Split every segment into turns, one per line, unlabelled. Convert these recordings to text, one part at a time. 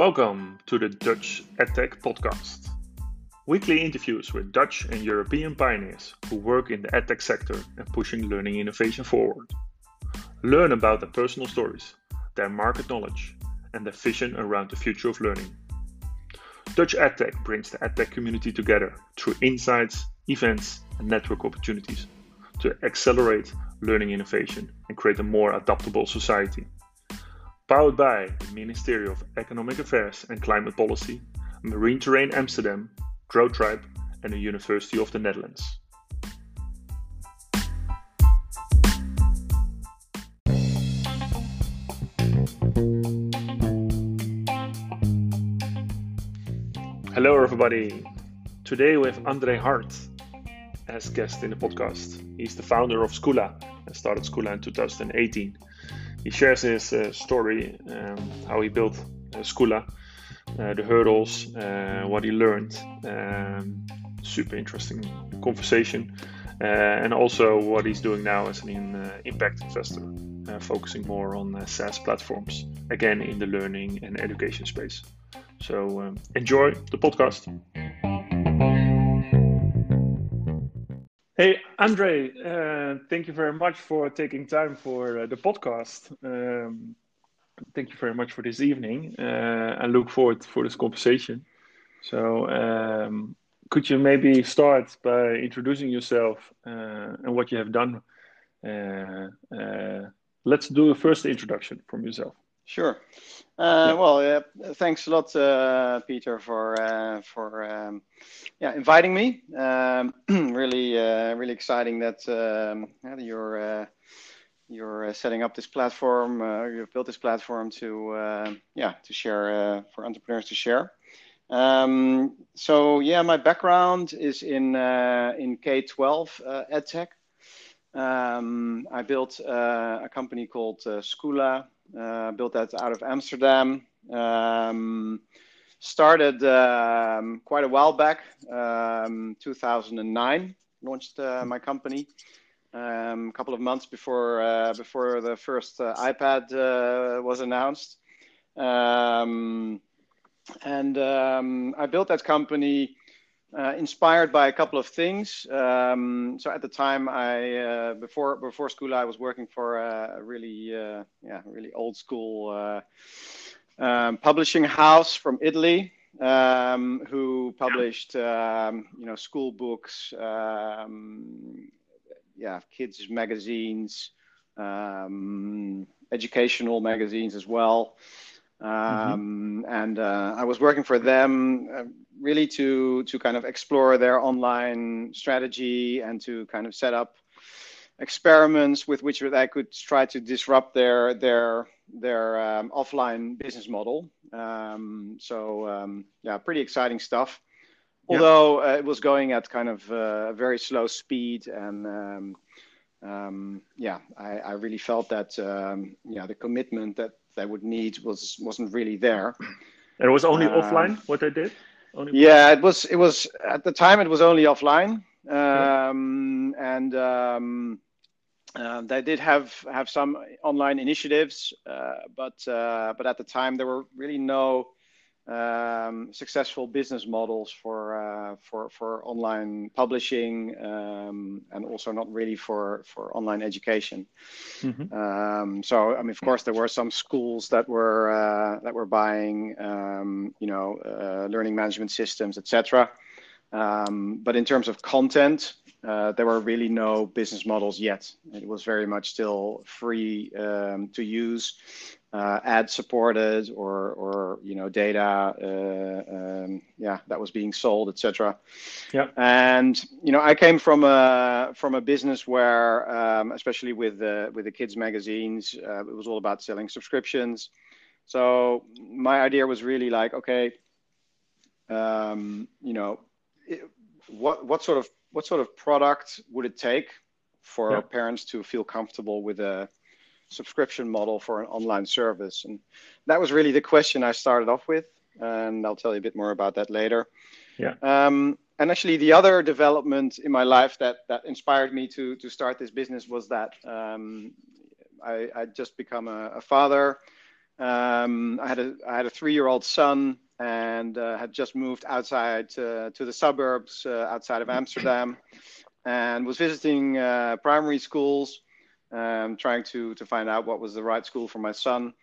Welcome to the Dutch EdTech podcast. Weekly interviews with Dutch and European pioneers who work in the EdTech sector and pushing learning innovation forward. Learn about their personal stories, their market knowledge, and their vision around the future of learning. Dutch EdTech brings the EdTech community together through insights, events, and network opportunities to accelerate learning innovation and create a more adaptable society. Powered by the Ministry of Economic Affairs and Climate Policy, Marineterrein Amsterdam, Growth Tribe, and the University of the Netherlands. Hello, everybody. Today we have Andre Haardt as guest in the podcast. He's the founder of Squla and started Squla in 2018. He shares his uh, story, um, how he built uh, Squla, uh, the hurdles, uh, what he learned. Um, super interesting conversation. Uh, and also what he's doing now as an uh, impact investor, focusing more on SaaS platforms, again in the learning and education space. So um, enjoy the podcast. Hey, Andre, uh, thank you very much for taking time for uh, the podcast. Um, thank you very much for this evening. Uh, I look forward for this conversation. So, um, could you maybe start by introducing yourself uh, and what you have done? Uh, uh, let's do a first introduction from yourself.
Sure. Uh, well, thanks a lot, uh, Peter, for uh, for um, yeah inviting me. Um, really, uh, really exciting that um, you're you're setting up this platform. you've built this platform to yeah to share for entrepreneurs to share. Um, so yeah, my background is in in K twelve edtech. Um, I built a company called uh, uh, built that out of Amsterdam. Um, started um, quite a while back, um, 2009. Launched uh, my company um, a couple of months before uh, before the first uh, iPad uh, was announced. Um, and um, I built that company uh, inspired by a couple of things. Um, so at the time, I uh, before before school, I was working for a really uh, yeah really old school uh, um, publishing house from Italy um, who published um, you know school books, um, yeah kids magazines, um, educational magazines as well. Mm-hmm. And uh, I was working for them uh, really to to kind of explore their online strategy and to kind of set up experiments with which I could try to disrupt their their their um, offline business model. Um, so um, yeah, pretty exciting stuff. Although uh, it was going at kind of uh, a very slow speed, and um, um, yeah, I, I, really felt that um, yeah the commitment that they would need was wasn't really there.
And it was only uh, offline what they did.
Only yeah, it was. It was at the time. It was only offline, um, yeah. and um, uh, they did have have some online initiatives, uh, but uh, but at the time there were really no um, successful business models for uh, for for online publishing um, and also not really for for online education. Mm-hmm. Um, so I mean, of course, there were some schools that were uh, that were buying um, you know uh, learning management systems, etc. Um, but in terms of content, uh, there were really no business models yet. It was very much still free um, to use uh, ad supported or or you know data uh, um, yeah that was being sold etc yeah. And you know i came from a from a business where um, especially with the with the kids magazines uh, it was all about selling subscriptions. So my idea was really like okay um, you know it, what what sort of what sort of product would it take for parents to feel comfortable with a subscription model for an online service? And that was really the question I started off with. And I'll tell you a bit more about that later. Yeah. Um, and actually, the other development in my life that, that inspired me to, to start this business was that um, I, I just become a, a father. Um, I had a I had a three year old son and uh, had just moved outside uh, to the suburbs uh, outside of Amsterdam, and was visiting uh, primary schools, um, trying to to find out what was the right school for my son.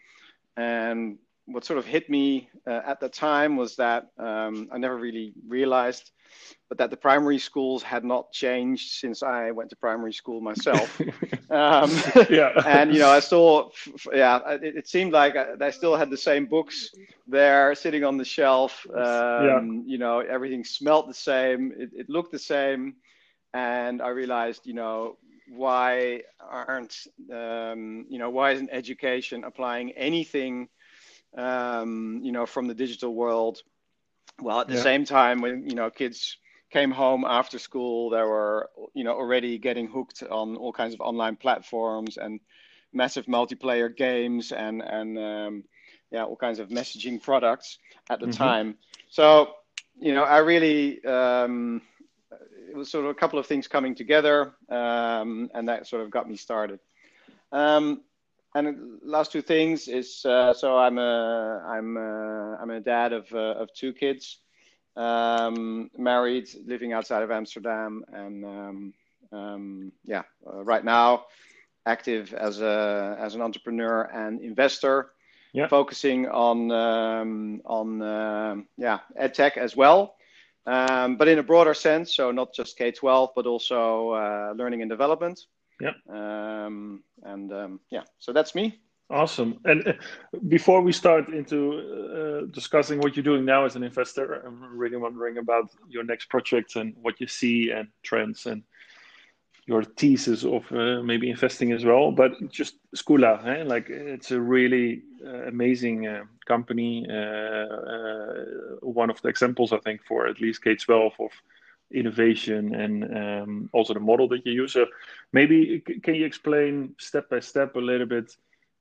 And what sort of hit me uh, at the time was that um, I never really realized, but that the primary schools had not changed since I went to primary school myself. um, yeah. and you know, I still, yeah, it, it seemed like I, I, still had the same books there sitting on the shelf. Um, yeah. You know, everything smelled the same. It, it looked the same, and I realized, you know, why aren't um, you know why isn't education applying anything um, you know, from the digital world. Well, at the yeah. same time, when you know kids came home after school, they were you know already getting hooked on all kinds of online platforms and massive multiplayer games and and um, yeah, all kinds of messaging products at the mm-hmm. time. So you know, I really um, was sort of a couple of things coming together, um, and that sort of got me started. Um, and last two things is uh, so I'm a I'm a, I'm a dad of uh, of two kids, um, married, living outside of Amsterdam, and um, um, yeah, uh, right now active as a as an entrepreneur and investor, yeah. focusing on um, on um, yeah edtech as well. Um, but in a broader sense, so not just K 12, but also uh, learning and development.
Yeah.
Um, and um, yeah, so that's me.
Awesome. And uh, before we start into uh, discussing what you're doing now as an investor, I'm really wondering about your next project and what you see and trends and your thesis of uh, maybe investing as well. But just Squla, eh? like it's a really uh, amazing uh, company. Uh, one of the examples, I think, for at least K 12 of innovation and um, also the model that you use. So maybe can you explain step by step a little bit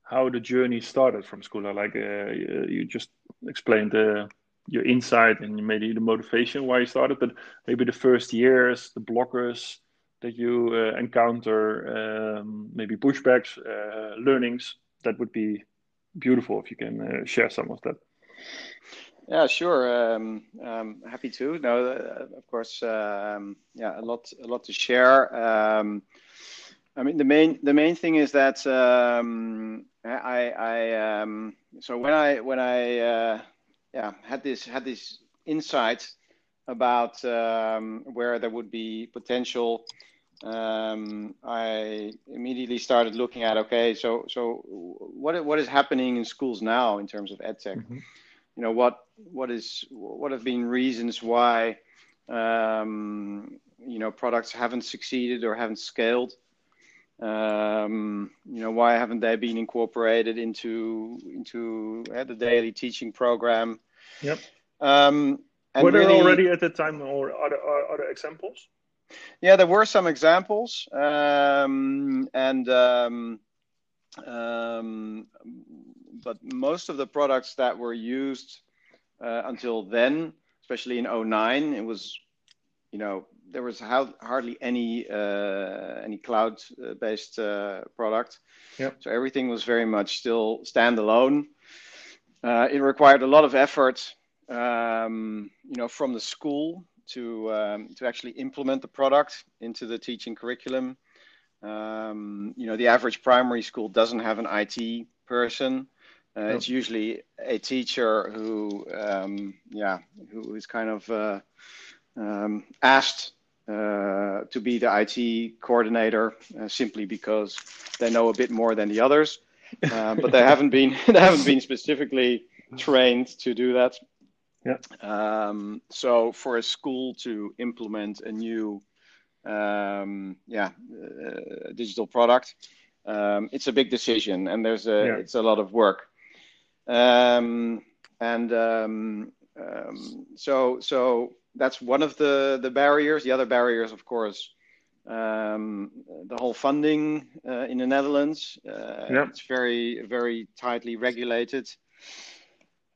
how the journey started from Squla? Like uh, you just explained the your insight and maybe the motivation why you started, but maybe the first years, the blockers that you uh, encounter, um, maybe pushbacks, uh, learnings. That would be beautiful if you can uh, share some of that.
Yeah, sure. Um, um, happy to. No, uh, of course. Um, yeah, a lot, a lot to share. Um, I mean, the main, the main thing is that um, I, I, um, so when I, when I, uh, yeah, had this, had this insight about where there would be potential. I immediately started looking at okay, so, so what, what is happening in schools now in terms of edtech? Mm-hmm you know what what is what have been reasons why um, you know products haven't succeeded or haven't scaled um, you know why haven't they been incorporated into into uh, the daily teaching program
yep um, were there really, already at the time or other other examples
yeah there were some examples um, and um, um, but most of the products that were used uh, until then, especially in 09, it was, you know, there was how, hardly any uh, any cloud-based uh, product. Yep. So everything was very much still standalone. Uh, it required a lot of effort, um, you know, from the school to um, to actually implement the product into the teaching curriculum. Um, you know, the average primary school doesn't have an IT person. Uh, It's usually a teacher who, um, yeah, who is kind of uh, um, asked uh, to be the IT coordinator uh, simply because they know a bit more than the others, uh, but they haven't been they haven't been specifically trained to do that.
Yeah.
Um, so for a school to implement a new, um, yeah, uh, digital product, um, it's a big decision, and there's a yeah. it's a lot of work. Um, and um, um, so, so that's one of the, the barriers. The other barriers, of course, um, the whole funding uh, in the Netherlands. Uh, yep. It's very, very tightly regulated.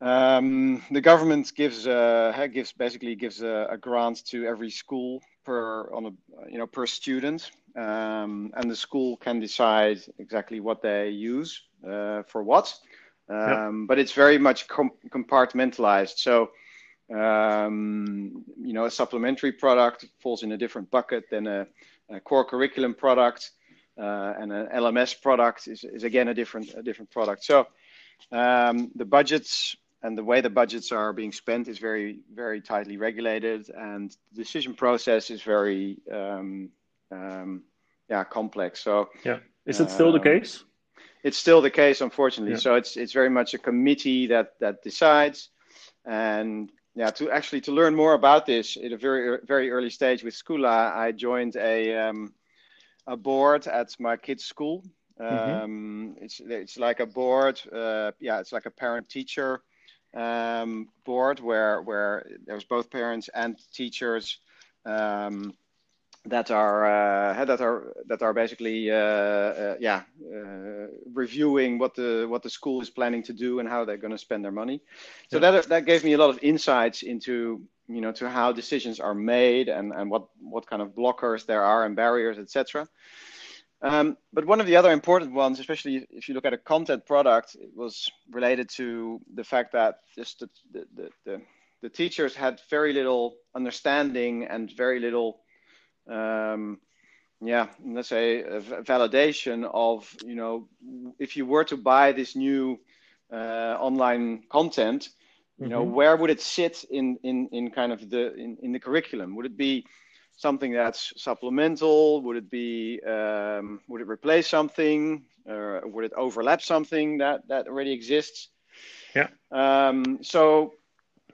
Um, the government gives uh, gives basically gives a, a, grant to every school per on a you know per student, um, and the school can decide exactly what they use uh, for what. Um, But it's very much com- compartmentalized. So, um, you know, a supplementary product falls in a different bucket than a, a core curriculum product, uh, and an LMS product is, is again a different a different product. So, um, the budgets and the way the budgets are being spent is very very tightly regulated, and the decision process is very um, um, yeah complex. So
yeah, is it still the um, case?
It's still the case, unfortunately. Yeah. So it's it's very much a committee that that decides, and yeah, to actually to learn more about this at a very very early stage with Squla, I joined a um, a board at my kids' school. Mm-hmm. Um, it's it's like a board. Uh, yeah, it's like a parent teacher um, board where where there's both parents and teachers um, that are uh, that are that are basically uh, uh, yeah uh, reviewing what the what the school is planning to do and how they're going to spend their money. So yeah. that that gave me a lot of insights into you know to how decisions are made and and what what kind of blockers there are and barriers etc. Um, but one of the other important ones, especially if you look at a content product, it was related to the fact that just the, the, the, the, teachers had very little understanding and very little, um, yeah, let's say validation of, you know, if you were to buy this new uh, online content, you know, mm-hmm. where would it sit in, in, in kind of the, in, in the curriculum? Would it be, something that's supplemental? Would it be um, would it replace something? Or would it overlap something that that already exists?
Yeah.
Um, so,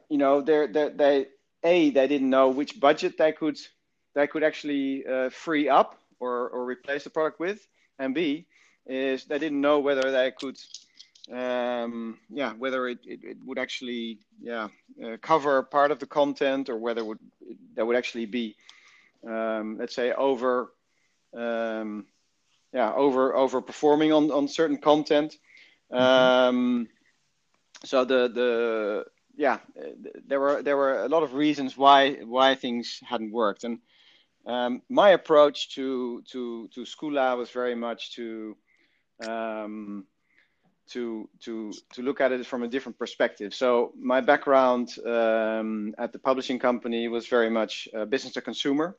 you know, they they a they didn't know which budget they could they could actually uh, free up or or replace the product with, and b is they didn't know whether they could um, yeah, whether it, it, it, would actually yeah uh, cover part of the content or whether would there would actually be um, let's say over um, yeah over over performing on on certain content mm-hmm. um, so the the yeah there were there were a lot of reasons why why things hadn't worked and um, my approach to to to Squla was very much to um, to to to look at it from a different perspective. So my background um, at the publishing company was very much uh, business to consumer.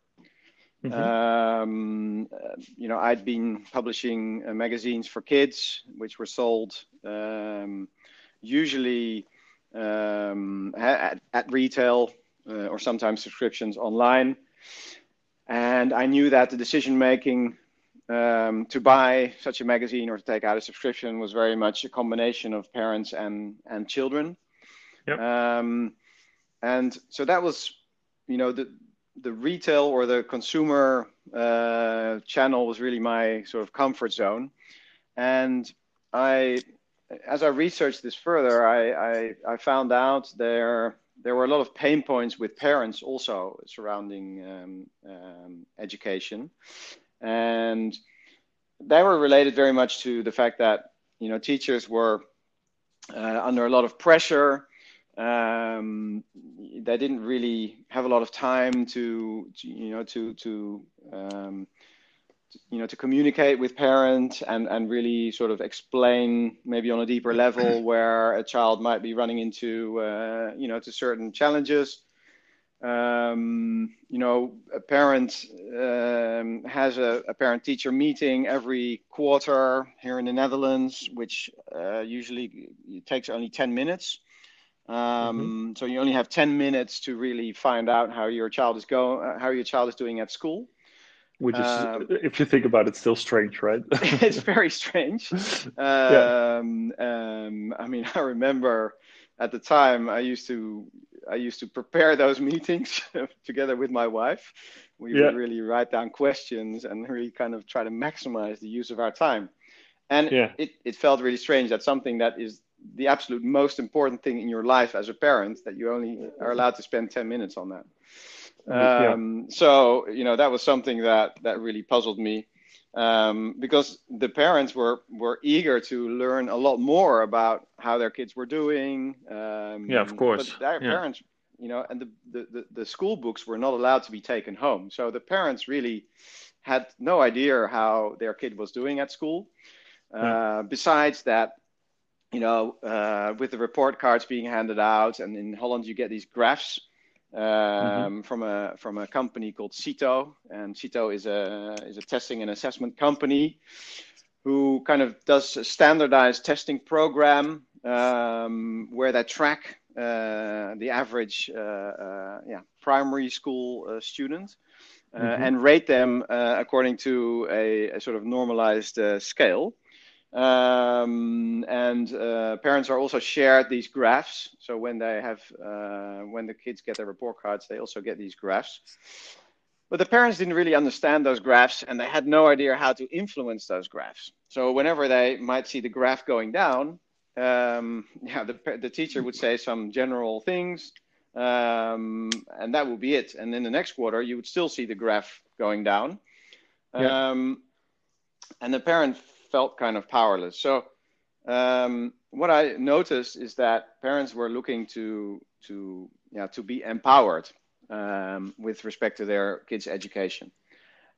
Mm-hmm. Um, you know, I'd been publishing uh, magazines for kids, which were sold um, usually um, at, at, retail uh, or sometimes subscriptions online. And I knew that the decision making um, to buy such a magazine or to take out a subscription was very much a combination of parents and and children.
Yep.
Um, and so that was, you know, the the retail or the consumer uh, channel was really my sort of comfort zone. And I, as I researched this further, I, I, I found out there there were a lot of pain points with parents also surrounding um, um, education, and they were related very much to the fact that you know teachers were uh, under a lot of pressure um, they didn't really have a lot of time to, to you know to to um, you know to communicate with parents and and really sort of explain maybe on a deeper level where a child might be running into uh, you know to certain challenges. Um, you know a parent um, has a, a parent teacher meeting every quarter here in the netherlands which uh, usually takes only 10 minutes um, mm-hmm. So you only have 10 minutes to really find out how your child is going, uh, how your child is doing at school.
Which is, um, if you think about it, still strange, right?
it's very strange. Um, yeah. um, I mean, I remember at the time I used to I used to prepare those meetings together with my wife. We yeah. would really write down questions and really kind of try to maximize the use of our time. And yeah. it, it felt really strange that something that is the absolute most important thing in your life as a parent that you only are allowed to spend 10 minutes on that. Um, yeah. So, you know, that was something that, that really puzzled me um, because the parents were, were eager to learn a lot more about how their kids were doing. Um,
yeah, of course.
But their
yeah.
parents, you know, and the, the, the, the school books were not allowed to be taken home. So the parents really had no idea how their kid was doing at school. Uh, Besides that, you know, uh, with the report cards being handed out, and in Holland you get these graphs um, mm-hmm. from a from a company called CITO, and CITO is a is a testing and assessment company who kind of does a standardized testing program um, where they track uh, the average uh, uh, yeah primary school uh, student. Uh, mm-hmm. And rate them uh, according to a, a, sort of normalized scale. Um, and uh, parents are also shared these graphs. So when they have, uh, when the kids get their report cards, they also get these graphs. But the parents didn't really understand those graphs, and they had no idea how to influence those graphs. So whenever they might see the graph going down, um, yeah, the, the teacher would say some general things, um, and that would be it. And in the next quarter, you would still see the graph going down. Yeah. Um, and the parent felt kind of powerless. So um, what I noticed is that parents were looking to to yeah to be empowered um, with respect to their kids' education,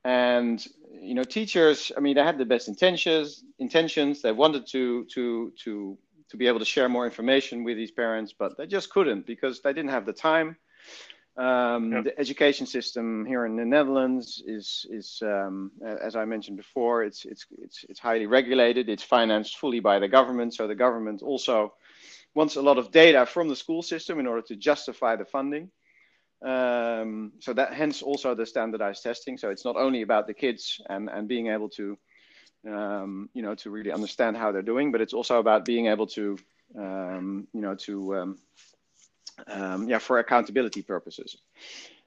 and you know teachers. I mean, they had the best intentions. Intentions. They wanted to to to to be able to share more information with these parents, but they just couldn't because they didn't have the time um, yep. The education system here in the Netherlands is, is um, as I mentioned before, it's, it's, it's, it's highly regulated. It's financed fully by the government. So the government also wants a lot of data from the school system in order to justify the funding. Um, so that hence also the standardized testing. So it's not only about the kids and, and being able to, um, you know, to really understand how they're doing, but it's also about being able to, um, you know, to um, yeah, for accountability purposes.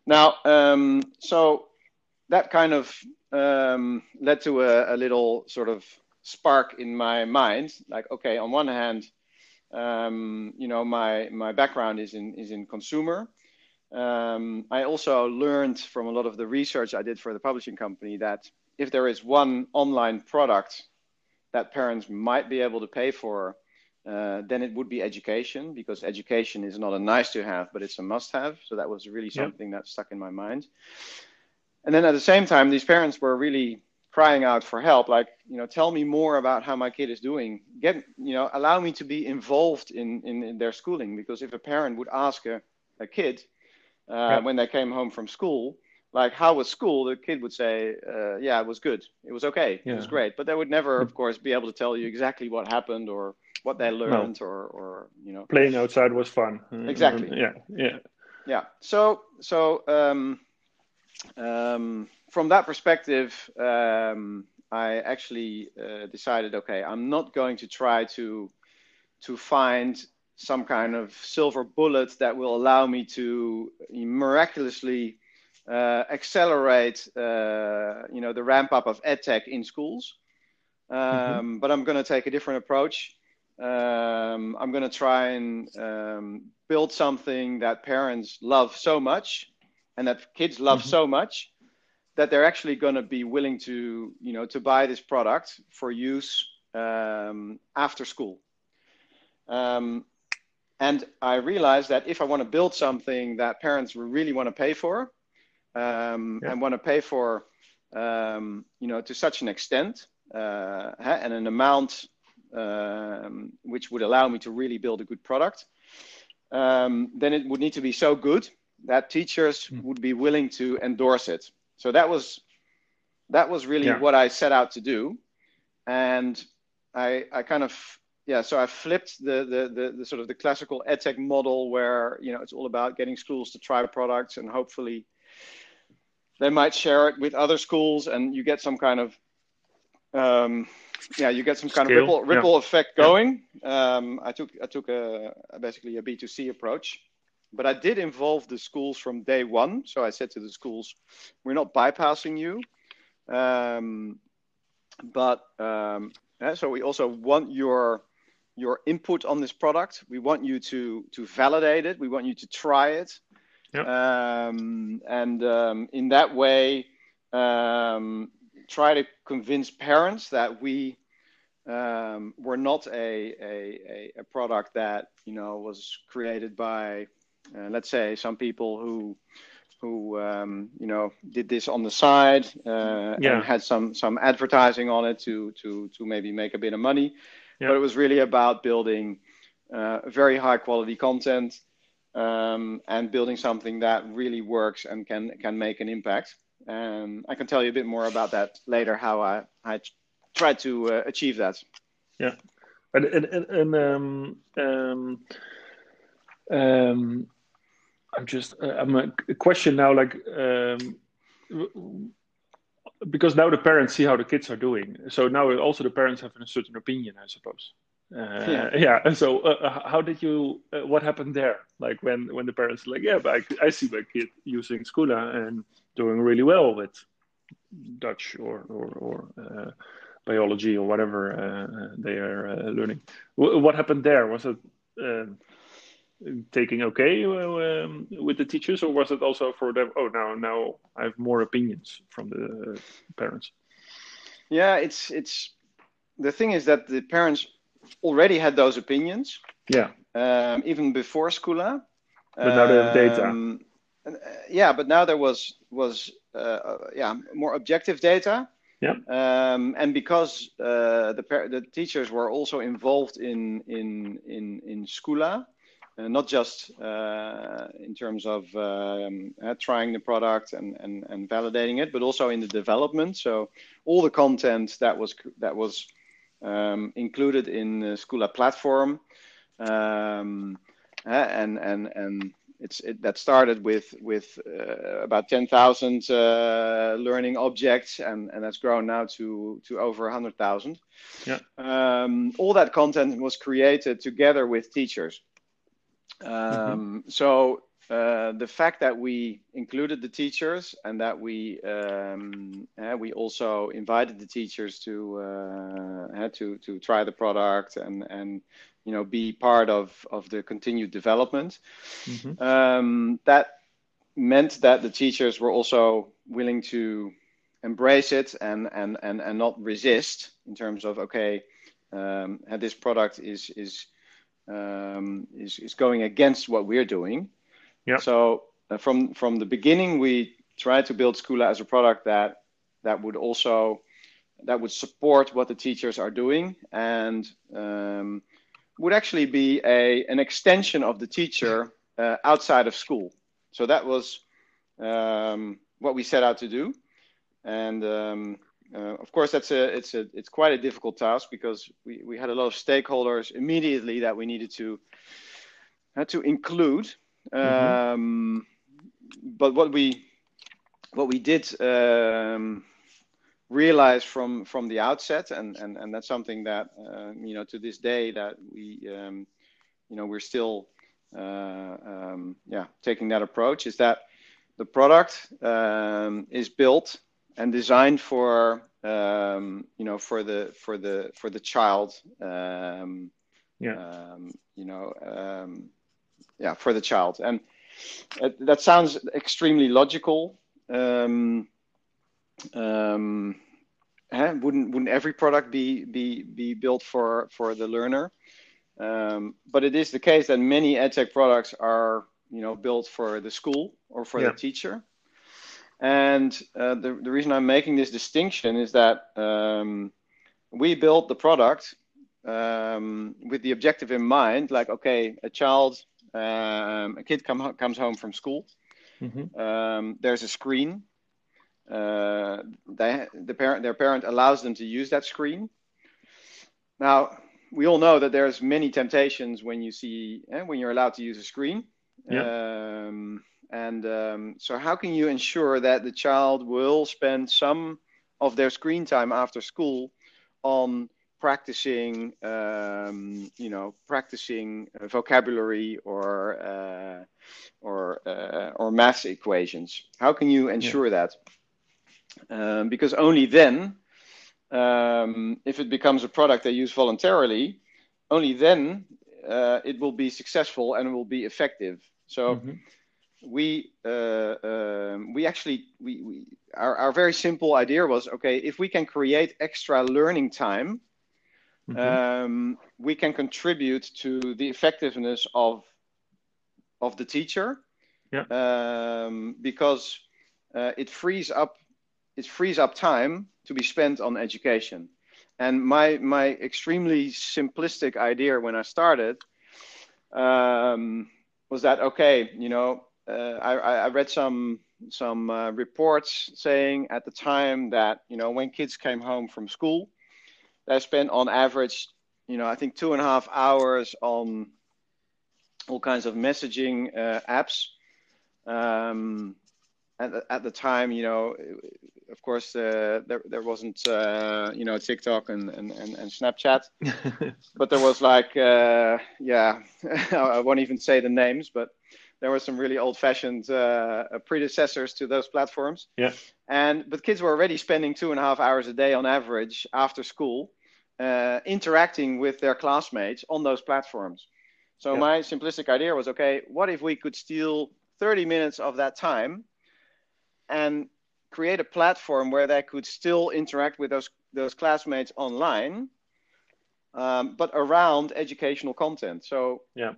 Now, um, so that kind of um, led to a, a, little sort of spark in my mind. Like, okay, on one hand, um, you know, my my background is in is in consumer. Um, I also learned from a lot of the research I did for the publishing company that if there is one online product that parents might be able to pay for uh, then it would be education because education is not a nice to have, but it's a must have. So that was really something that stuck in my mind. And then at the same time, these parents were really crying out for help like you know tell me more about how my kid is doing. Get you know allow me to be involved in in, in their schooling because if a parent would ask a, a kid uh, when they came home from school like how was school? The kid would say uh, yeah it was good. It was okay. Yeah. it was great. But they would never of course be able to tell you exactly what happened or what they learned no. or or you know
playing outside was fun
exactly
yeah yeah
yeah so so um, um, from that perspective um, i actually uh, decided okay i'm not going to try to to find some kind of silver bullet that will allow me to miraculously uh, accelerate uh, you know the ramp up of edtech in schools mm-hmm. um, mm-hmm. but i'm going to take a different approach um, I'm going to try and um, build something that parents love so much and that kids love mm-hmm. so much that they're actually going to be willing to, you know, to buy this product for use um, after school. Um, and I realized that if I want to build something that parents really want to pay for um, yeah. and want to pay for, um, you know, to such an extent uh, and an amount um, which would allow me to really build a good product, um, then it would need to be so good that teachers mm. would be willing to endorse it. So that was that was really yeah. what I set out to do, and I I kind of yeah so I flipped the, the the the sort of the classical edtech model where you know it's all about getting schools to try products and hopefully they might share it with other schools and you get some kind of um, yeah, you get some kind Scale. of ripple ripple yeah. effect going. Yeah. Um, I took I took a, a basically a B two C approach, but I did involve the schools from day one. So I said to the schools, we're not bypassing you, um, but um, yeah, so we also want your your input on this product. We want you to to validate it. We want you to try it, um, and um, in that way. Um, try to convince parents that we um, were not a, a, a, product that you know was created by uh, let's say some people who who um, you know did this on the side uh, yeah. and had some some advertising on it to to to maybe make a bit of money. yeah. but it was really about building uh, very high quality content um, and building something that really works and can can make an impact. Um, I can tell you a bit more about that later. How I I try to uh, achieve that.
Yeah, and and and, um, um, um, I'm just uh, I'm a question now like um, because now the parents see how the kids are doing. So now also the parents have a certain opinion, I suppose. Uh, yeah. yeah. And so, uh, uh, how did you? Uh, what happened there? Like when when the parents like, yeah, but I, I see my kid using Squla and doing really well with Dutch or or, or uh, biology or whatever uh, they are learning. W- what happened there? Was it taking okay um, with the teachers, or was it also for them? Oh, now now I have more opinions from the parents.
Yeah, it's it's the thing is that the parents already had those opinions.
Yeah.
Um, even before Squla.
But now they have data. Um,
uh, yeah, but now there was was uh, uh, yeah more objective data.
Yeah.
Um, and because uh, the the teachers were also involved in in in in Squla, uh, not just uh, in terms of um, trying the product and, and and validating it, but also in the development. So all the content that was that was um, included in the Squla platform. Um, and and and it's it, that started with with uh, about 10,000 uh, learning objects and and that's grown now to to over 100,000
yeah.
Um, all that content was created together with teachers. Mm-hmm. Um, so uh, the fact that we included the teachers and that we um, uh, we also invited the teachers to uh, to to try the product and and you know be part of of the continued development mm-hmm. um, that meant that the teachers were also willing to embrace it and and and, and not resist in terms of okay um, this product is is um, is, is going against what we're doing
yeah.
So uh, from from the beginning, we tried to build Squla as a product that that would also that would support what the teachers are doing and um, would actually be a an extension of the teacher uh, outside of school. So that was um, what we set out to do, and um, uh, of course that's a it's a it's quite a difficult task because we, we had a lot of stakeholders immediately that we needed to had to include Mm-hmm. Um, but what we what we did um, realize from from the outset, and and, and that's something that uh, you know to this day that we um, you know we're still uh, um, yeah taking that approach is that the product um, is built and designed for um, you know for the for the for the child um,
yeah. um,
you know um, yeah for the child. And that sounds extremely logical um, um, eh, wouldn't wouldn't every product be be be built for for the learner um, but it is the case that many edtech products are you know built for the school or for yeah. the teacher and uh, the, the reason i'm making this distinction is that um, we built the product um, with the objective in mind like okay a child um, a kid come, comes home from school. Mm-hmm. Um, there's a screen. Uh, they, the parent, their parent allows them to use that screen. Now, we all know that there's many temptations when you see eh, when you're allowed to use a screen.
Yeah.
Um, and um, so, how can you ensure that the child will spend some of their screen time after school on practicing, um, you know, practicing vocabulary or uh, or uh, or math equations. How can you ensure yeah. that? Um, because only then, um, if it becomes a product they use voluntarily, only then uh, it will be successful and will be effective. So. Mm-hmm we uh, um, we actually we, we our, our very simple idea was okay if we can create extra learning time mm-hmm. um, we can contribute to the effectiveness of of the teacher.
Yeah.
Um, because uh, it frees up it frees up time to be spent on education, and my my extremely simplistic idea when I started um, was that okay? You know, uh, I, I read some some uh, reports saying at the time that you know when kids came home from school, they spent on average, you know, I think two and a half hours on all kinds of messaging uh, apps. Um, at, the, at the time, you know, of course, uh, there there wasn't uh, you know TikTok and and, and, and Snapchat, but there was like uh, yeah, I won't even say the names, but there were some really old-fashioned uh, predecessors to those platforms.
Yeah.
And but kids were already spending two and a half hours a day on average after school, uh, interacting with their classmates on those platforms. So yeah. my simplistic idea was, okay, what if we could steal 30 minutes of that time and create a platform where they could still interact with those those classmates online, um, but around educational content. So
yeah,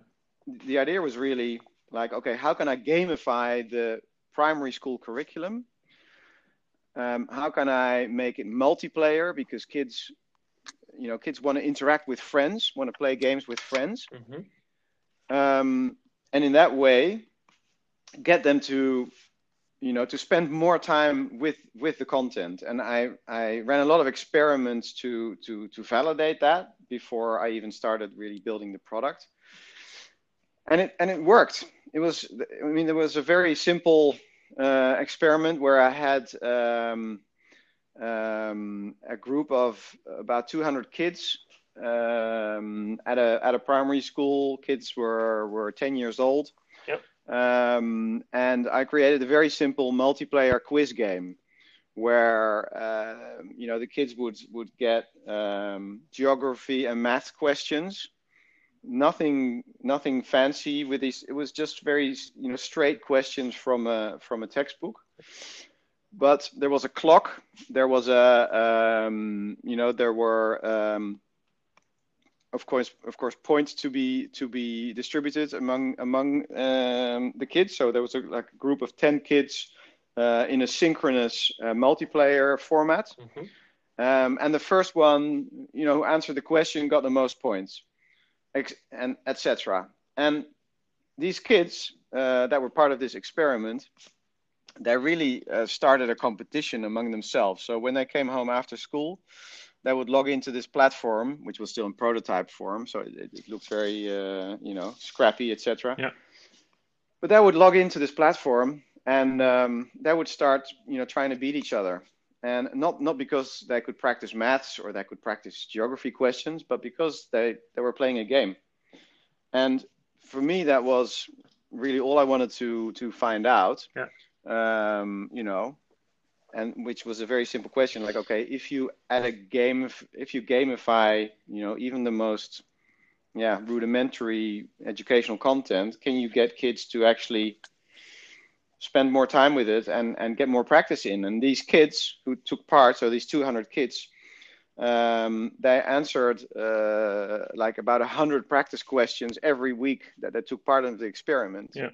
the idea was really like, okay, how can I gamify the primary school curriculum? Um, how can I make it multiplayer because kids, you know, kids want to interact with friends, want to play games with friends, mm-hmm. um, and in that way, get them to, you know, to spend more time with with the content. And I I ran a lot of experiments to to to validate that before I even started really building the product and it and it worked. It was I mean there was a very simple uh, experiment where I had um, um, a group of about 200 kids um, at a at a primary school. Kids were were 10 years old. Um, and I created a very simple multiplayer quiz game where uh, you know the kids would would get um, geography and math questions. Nothing nothing fancy with these it was just very you know straight questions from a from a textbook. But there was a clock. There was a um, you know there were um, of course of course points to be to be distributed among among um, the kids so there was a, like a group of 10 kids uh, in a synchronous uh, multiplayer format mm-hmm. Um, and the first one you know who answered the question got the most points and etc. And these kids uh, that were part of this experiment, they really uh, started a competition among themselves. So when they came home after school, they would log into this platform, which was still in prototype form, so it, it looked very, uh, you know, scrappy, etc.
Yeah.
But they would log into this platform and um, they would start, you know, trying to beat each other and not not because they could practice maths or they could practice geography questions, but because they they were playing a game. And for me, that was really all I wanted to to find out.
Yeah.
Um, you know, and which was a very simple question, like, okay, if you add a game, if you gamify, you know, even the most yeah rudimentary educational content, can you get kids to actually spend more time with it and, and get more practice in. And these kids who took part, so these 200 kids, um, they answered uh, like about 100 practice questions every week that they took part in the experiment.
Yeah.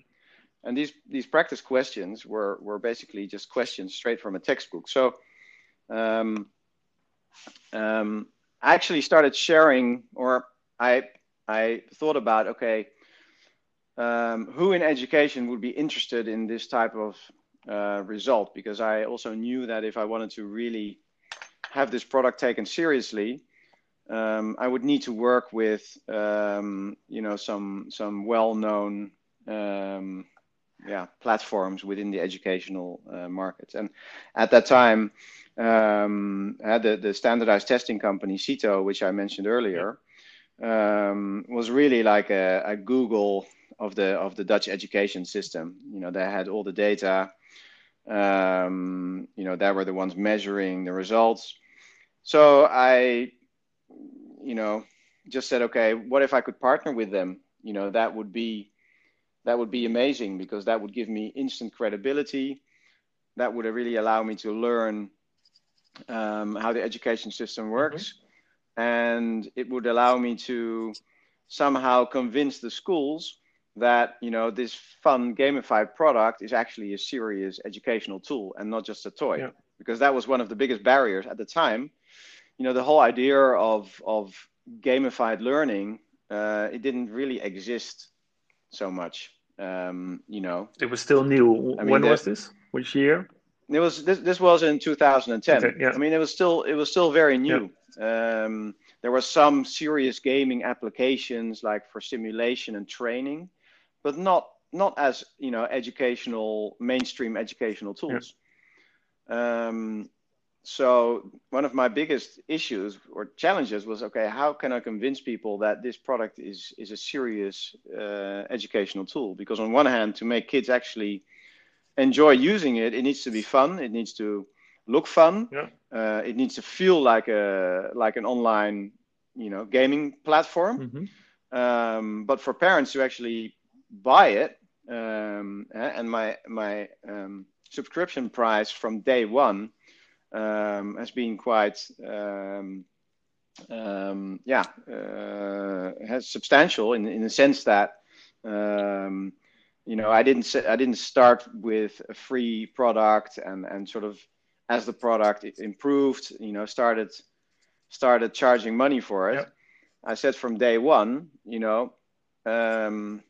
And these, these practice questions were, were basically just questions straight from a textbook. So um, um, I actually started sharing, or I, I thought about, okay, um, who in education would be interested in this type of uh, result because I also knew that if I wanted to really have this product taken seriously, um, I would need to work with um, you know some some well-known um, yeah platforms within the educational uh, markets. And at that time, um, the the standardized testing company CITO, which I mentioned earlier, um, was really like a, a Google of the of the Dutch education system. You know, they had all the data. Um, you know, they were the ones measuring the results. So I, you know, just said, okay, what if I could partner with them? You know, that would be that would be amazing because that would give me instant credibility. That would really allow me to learn um, how the education system works, mm-hmm. and it would allow me to somehow convince the schools that you know this fun gamified product is actually a serious educational tool and not just a toy
yeah.
because that was one of the biggest barriers at the time you know the whole idea of of gamified learning uh, it didn't really exist so much. Um, you know,
it was still new. I mean, when was this? Which year?
It was this. This was in 2010. Okay, yeah. I mean, it was still it was still very new. Yeah. Um, there were some serious gaming applications like for simulation and training, but not not as you know educational mainstream educational tools. Yeah. Um, so one of my biggest issues or challenges was okay how can i convince people that this product is is a serious uh, educational tool because on one hand to make kids actually enjoy using it it needs to be fun it needs to look fun yeah. uh, it needs to feel like a like an online you know gaming platform mm-hmm. um, but for parents to actually buy it um, and my my um, subscription price from day one um, has been quite um, um, yeah uh, has substantial in in the sense that um, you know I didn't I didn't start with a free product and and sort of as the product improved you know started started charging money for it. Yep. I said from day one, you know, um,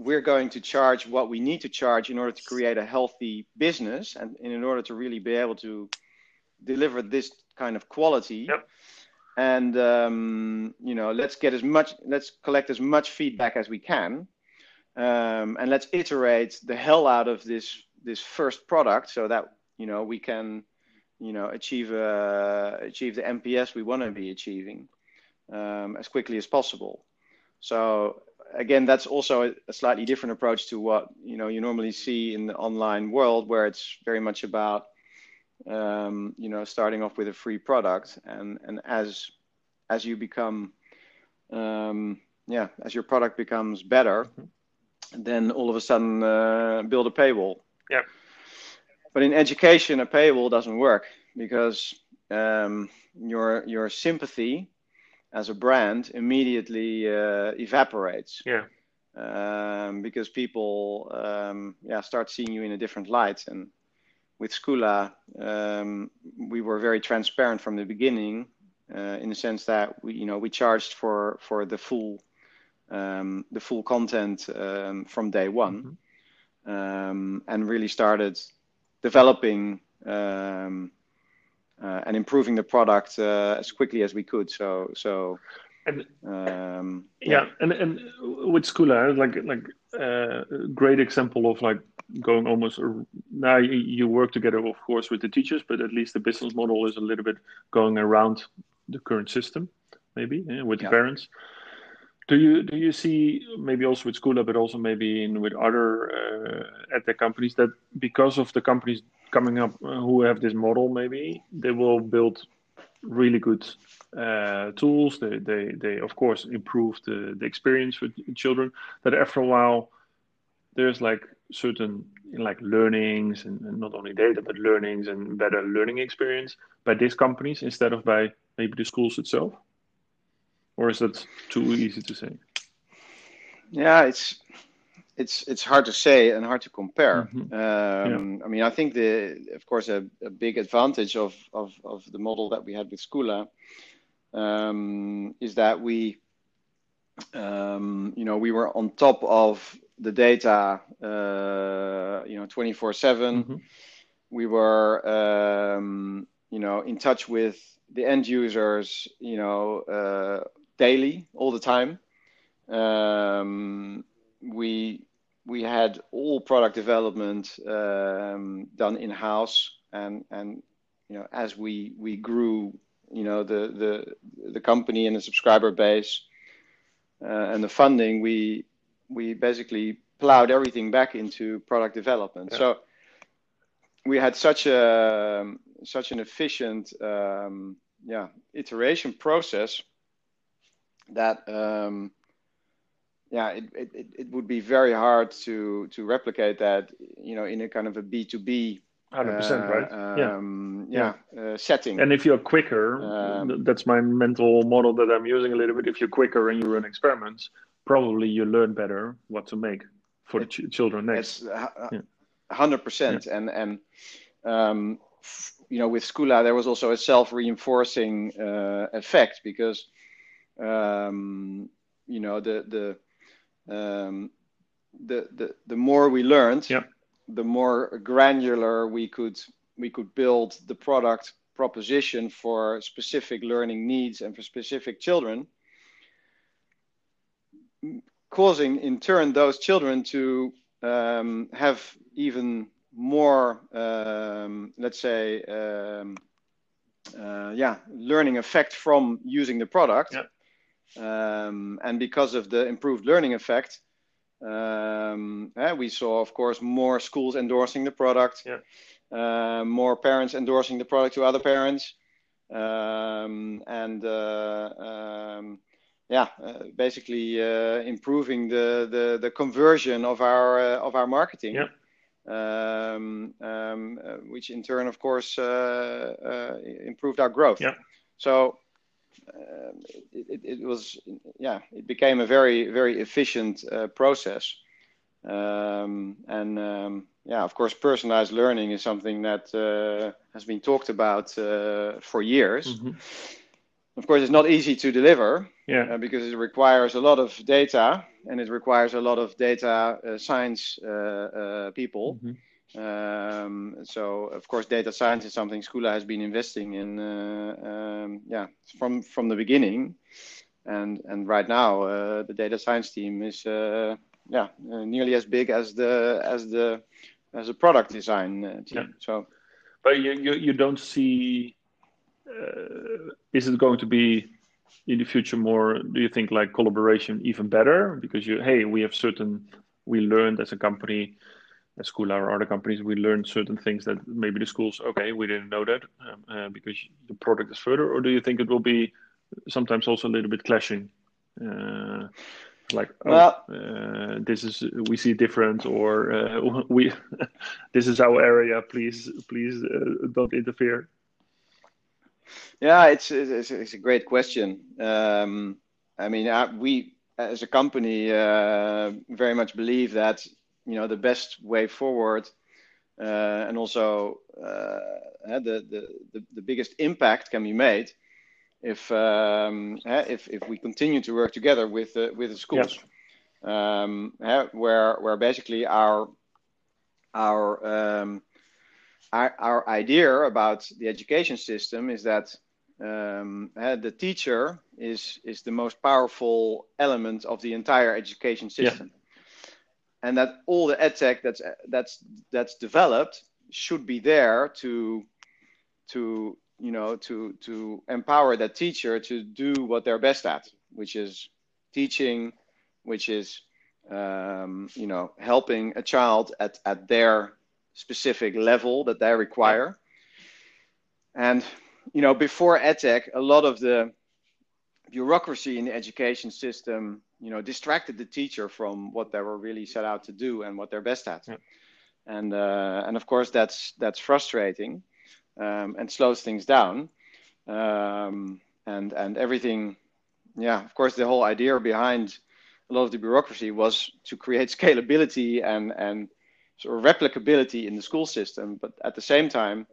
we're going to charge what we need to charge in order to create a healthy business and in order to really be able to deliver this kind of quality yep. and um, you know let's get as much let's collect as much feedback as we can um, and let's iterate the hell out of this this first product so that you know we can you know achieve uh, achieve the NPS we want to be achieving um, as quickly as possible so again, that's also a, slightly different approach to what you know you normally see in the online world, where it's very much about um, you know starting off with a free product, and and as as you become um, yeah as your product becomes better, mm-hmm. then all of a sudden uh, build a paywall.
Yeah.
But in education, a paywall doesn't work because um, your your sympathy as a brand immediately uh, evaporates.
Yeah.
Um, because people um, yeah start seeing you in a different light and with Squla um, we were very transparent from the beginning uh, in the sense that we you know we charged for for the full um, the full content um, from day one mm-hmm. Um, and really started developing um, and improving the product uh, as quickly as we could. So so.
And, um, yeah. yeah, and and with Squla, like like uh, great example of like going almost now you work together, of course, with the teachers, but at least the business model is a little bit going around the current system, maybe yeah, with yeah. the parents. Do you do you see maybe also with Squla, but also maybe in with other uh, the companies that because of the companies coming up uh, who have this model, maybe they will build really good uh, tools. They, they they of course improve the, the experience with children. That after a while, there's like certain like learnings and, and not only data but learnings and better learning experience by these companies instead of by maybe the schools itself or is that too easy to say?
Yeah, it's it's it's hard to say and hard to compare. Mm-hmm. Um, yeah. I mean, I think the of course a, a, big advantage of, of of the model that we had with Squla um, is that we um, you know we were on top of the data uh, you know 24 7 mm-hmm. we were um, you know in touch with the end users you know uh, daily, all the time. Um, we we had all product development um, done in house, and and you know as we we grew, you know the the the company and the subscriber base uh, and the funding, we we basically plowed everything back into product development. Yeah. So we had such a such an efficient um, yeah iteration process that um, yeah, it, it, it would be very hard to to replicate that, you know, in a kind of a B two B.
Hundred percent, right?
Um, yeah, yeah, uh, setting.
And if you're quicker, um, that's my mental model that I'm using a little bit. If you're quicker and you run experiments, probably you learn better what to make for the ch- children next.
Hundred percent, and and um, you know, with Squla, there was also a self-reinforcing uh, effect because, um, you know, the the, um, the the the more we learned,
yeah.
the more granular we could we could build the product proposition for specific learning needs and for specific children, causing in turn those children to um, have even more, um, let's say, um, uh, yeah, learning effect from using the product.
Yeah.
Um, and because of the improved learning effect, um, yeah, we saw, of course, more schools endorsing the product,
yeah.
uh, more parents endorsing the product to other parents, um, and uh, um, yeah, uh, basically uh, improving the, the, the conversion of our uh, of our marketing.
Yeah.
Um, um, uh, which in turn, of course, uh, uh, improved our growth.
Yeah.
So um, it, it, it, was, yeah, it became a very, very efficient process. Um, and um, yeah, of course, personalized learning is something that has been talked about for years.
Mm-hmm.
Of course, it's not easy to deliver
yeah.
Uh, because it requires a lot of data and it requires a lot of data uh, science uh, uh people. Mm-hmm. Um, so, of course, data science is something Squla has been investing in, uh, um, yeah, from from the beginning, and and right now uh, the data science team is, yeah, nearly as big as the as the as a product design team. Yeah. So,
but you, you you don't see uh, is it going to be in the future more do you think like collaboration even better because you hey we have certain we learned as a company at school or other companies we learn certain things that maybe the schools okay we didn't know that um, uh, because the product is further or do you think it will be sometimes also a little bit clashing uh, like oh, well, uh, this is we see different or uh, we this is our area please please uh, don't interfere
yeah, it's it's, it's a great question. Um, I mean, uh, we as a company uh, very much believe that you know the best way forward, uh, and also uh, the, the, the the biggest impact can be made if um, if if we continue to work together with with the schools, um, where where basically our our um, our, our idea about the education system is that um, uh, the teacher is is the most powerful element of the entire education system, yeah. And that all the edtech that's that's that's developed should be there to to you know to to empower that teacher to do what they're best at, which is teaching, which is um, you know helping a child at at their specific level that they require. And you know, before EdTech, a lot of the bureaucracy in the education system, you know, distracted the teacher from what they were really set out to do and what they're best at. Yeah. And uh, and of course, that's that's frustrating um, and slows things down. Um, and and everything, yeah. Of course, the whole idea behind a lot of the bureaucracy was to create scalability and and sort of replicability in the school system. But at the same time,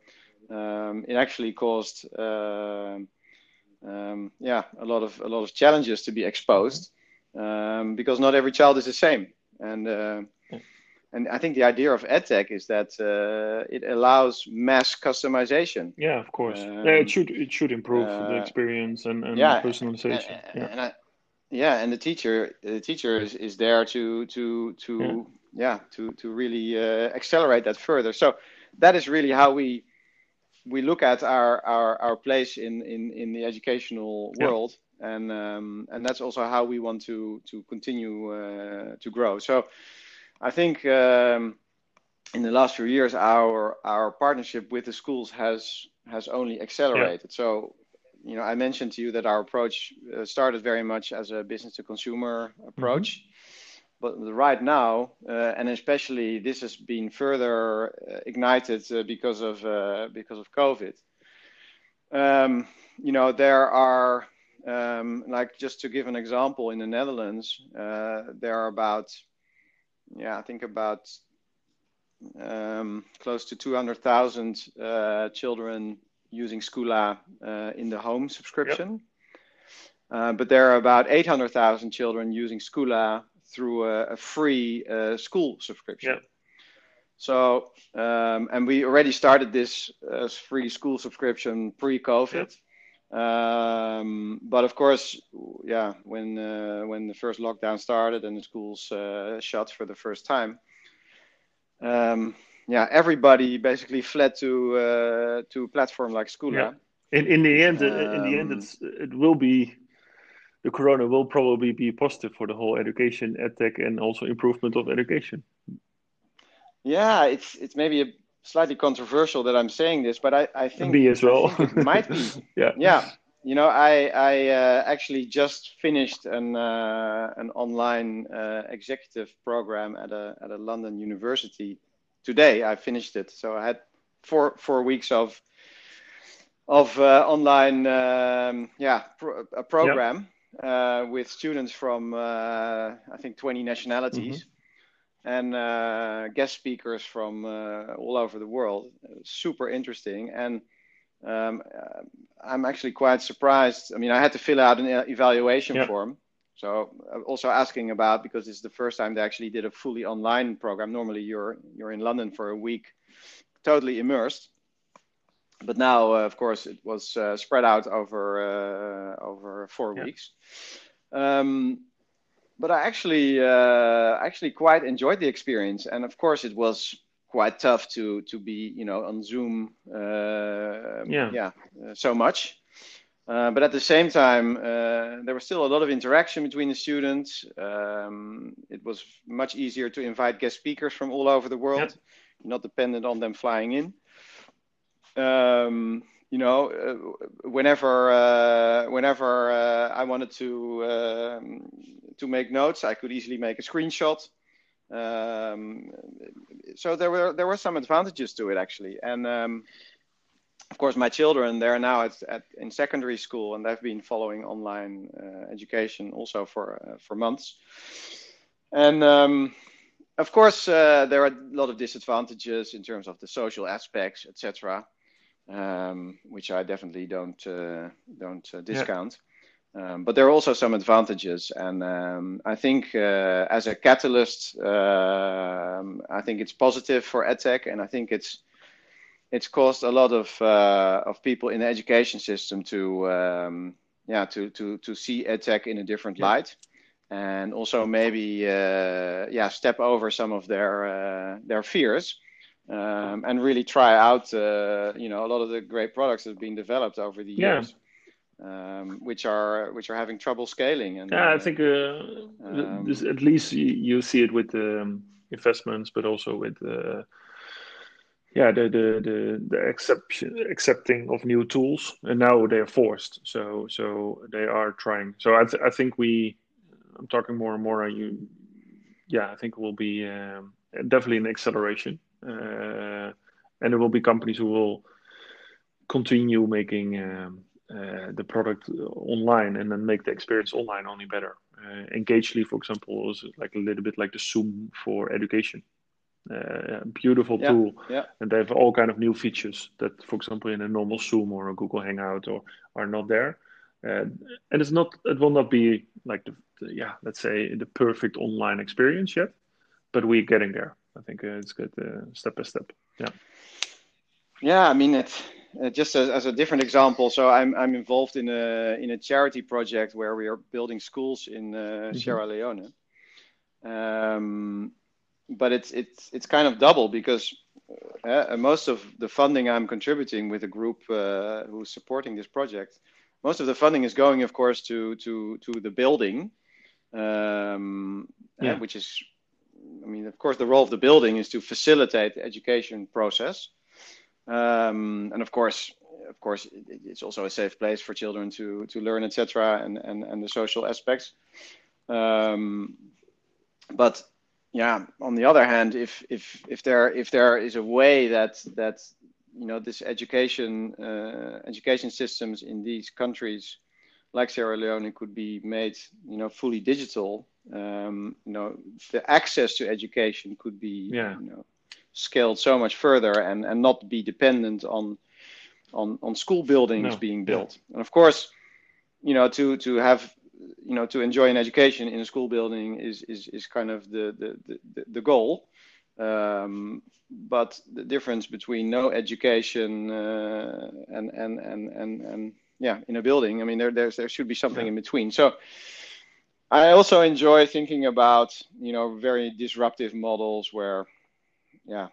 um, it actually caused uh, um, yeah a lot of a lot of challenges to be exposed um, because not every child is the same and uh, and I think the idea of edtech is that uh, it allows mass customization.
Yeah, of course. Um, yeah, it should it should improve the uh, experience and, and
yeah,
personalization.
And, yeah. And I, yeah, and the teacher the teacher is, is there to to to yeah, yeah to to really uh, accelerate that further. So that is really how we we look at our, our, our place in, in, in the educational world, yeah. And um, and that's also how we want to to continue uh, to grow. So, I think um, in the last few years, our our partnership with the schools has has only accelerated. Yeah. So, you know, I mentioned to you that our approach uh, started very much as a business to consumer approach. Mm-hmm but right now, uh, and especially this has been further uh, ignited uh, because of uh, because of COVID. Um, you know, there are um, like just to give an example, in the Netherlands, uh, there are about yeah, I think about um, close to 200,000 uh, children using Squla uh, in the home subscription. Yep. Uh, but there are about 800,000 children using Squla through a, a free uh, school subscription. Yep. So, um, and we already started this uh, free school subscription pre-COVID. Yep. Um, but of course, yeah, when uh, when the first lockdown started and the schools uh, shut for the first time, um, yeah, everybody basically fled to uh, to a platform like Squla. Yeah.
In in the end, um, in the end, um, it's it will be the corona will probably be positive for the whole education, edtech, and also improvement of education.
Yeah, it's it's maybe a slightly controversial that I'm saying this, but I, I think
me as well.
it might be.
yeah.
Yeah. You know, I I uh, actually just finished an uh, an online uh, executive program at a at a London university today. I finished it, so I had four four weeks of of uh, online um, yeah pro- a program. Yep uh, with students from uh, I think 20 nationalities mm-hmm. And uh, guest speakers from uh, all over the world. Super interesting, and um, uh, I'm actually quite surprised. I mean, I had to fill out an evaluation yep. form. So also asking about because it's the first time they actually did a fully online program. Normally you're you're in London for a week, totally immersed but now, uh, of course, it was uh, spread out over uh, over four yeah. weeks. Um, but I actually actually quite enjoyed the experience, and of course, it was quite tough to to be you know on Zoom. yeah, yeah, so much. Uh, but at the same time, uh, there was still a lot of interaction between the students. Um, it was much easier to invite guest speakers from all over the world, yep. not dependent on them flying in um, you know, uh, whenever uh, whenever uh, I wanted to um, to make notes, I could easily make a screenshot. Um, so there were there were some advantages to it actually, and um, of course my children they're now at, at, in secondary school and they've been following online uh, education also for uh, for months, and um, of course there are a lot of disadvantages in terms of the social aspects, etc um, which I definitely don't uh, don't uh, discount. Yeah. Um, but there are also some advantages, and um, I think uh, as a catalyst, um, I think it's positive for edtech, and I think it's it's caused a lot of uh, of people in the education system to um, yeah to to to see edtech in a different yeah. light and also maybe uh, yeah step over some of their uh, their fears um, and really try out uh, you know a lot of the great products that have been developed over the years yeah. um, which are which are having trouble scaling and
yeah i uh, think uh, um, this, at least you, you, see it with the um, investments but also with uh, yeah the the the, the accepting of new tools and now they're forced. So so they are trying. So i, th- I think we i'm talking more and more you yeah i think it will be um, definitely an acceleration and there will be companies who will continue making um, uh, the product online and then make the experience online only better. Uh, Engageli, for example, is like a little bit like the Zoom for education. Uh, beautiful yeah, tool,
yeah.
and they have all kind of new features that, for example, in a normal Zoom or a Google Hangout or are not there. Uh, and it's not, it will not be like the, the, yeah, let's say the perfect online experience yet, but we're getting there. I think uh, it's good uh, step by step. Yeah.
Yeah, I mean it's uh, just as, as, a different example. So I'm I'm involved in a in a charity project where we are building schools in uh, mm-hmm. Sierra Leone. Um, but it's it's it's kind of double because uh, most of the funding I'm contributing with a group uh, who's supporting this project, most of the funding is going, of course, to to to the building, um, yeah. which is I mean, of course, the role of the building is to facilitate the education process, um, and of course, of course, it, it's also a safe place for children to to learn, etc., and, and and the social aspects. Um, but yeah, on the other hand, if if if there if there is a way that that you know this education uh, education systems in these countries like Sierra Leone could be made you know fully digital um, you know, the access to education could be,
yeah.
you know, scaled so much further and, and not be dependent on on, on school buildings no. being built. Yeah. And of course, you know, to to have you know to enjoy an education in a school building is is, is kind of the the, the, the goal. Um, but the difference between no education uh, and, and and and and yeah in a building, I mean, there there's there should be something yeah. in between. So. I also enjoy thinking about you know very disruptive models where, yeah,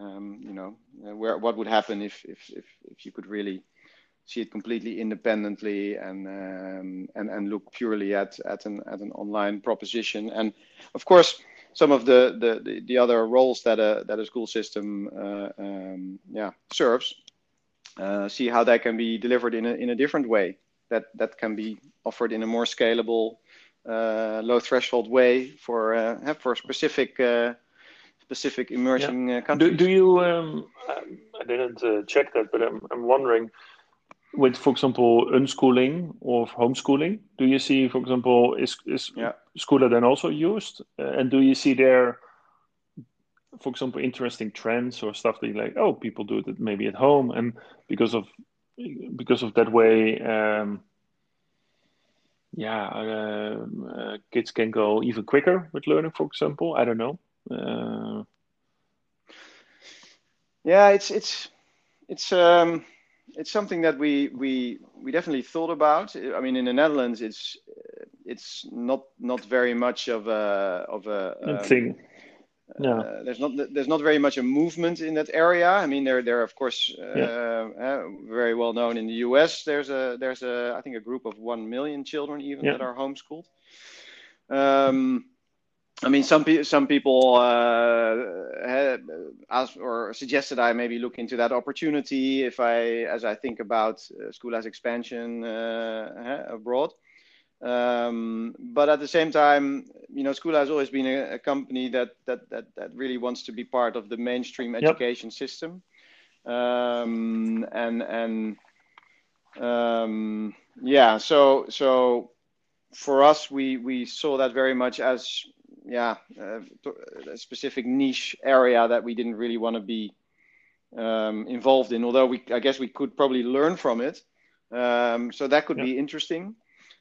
um, you know, where what would happen if if if, if you could really see it completely independently and um, and and look purely at at an at an online proposition. And of course, some of the the, the, other roles that a that a school system uh, um, yeah serves, uh, see how that can be delivered in a in a different way. That that can be offered in a more scalable, low threshold way for uh, for specific uh, specific emerging yeah. countries.
Do, do you? Um, I didn't check that, but I'm I'm wondering with, for example, unschooling or homeschooling? Do you see, for example, is is yeah. Squla then also used? Uh, and do you see there, for example, interesting trends or stuff that you like? Oh, people do it maybe at home, and because of because of that way, um, yeah, uh, uh, kids can go even quicker with learning. For example, I don't know. Uh,
yeah, it's it's it's. Um it's something that we we we definitely thought about. I mean, in the Netherlands, it's it's not not very much of a of a
um, thing.
No. Uh, there's not there's not very much a movement in that area. I mean, there there of course uh, yeah. uh, very well known in the U.S. There's a there's a I think a group of one million children even yeah. that are homeschooled. Um, I mean, some pe- some people uh, asked or suggested I maybe look into that opportunity if I, as I think about uh, Squla as expansion uh, abroad. Um, but at the same time, you know, Squla has always been a, a, company that, that that that really wants to be part of the mainstream education yep. system, um, and and um, yeah, so so for us, we we saw that very much as yeah, uh, a specific niche area that we didn't really want to be um, involved in. Although we, I guess, we could probably learn from it. Um, so that could yeah. be interesting.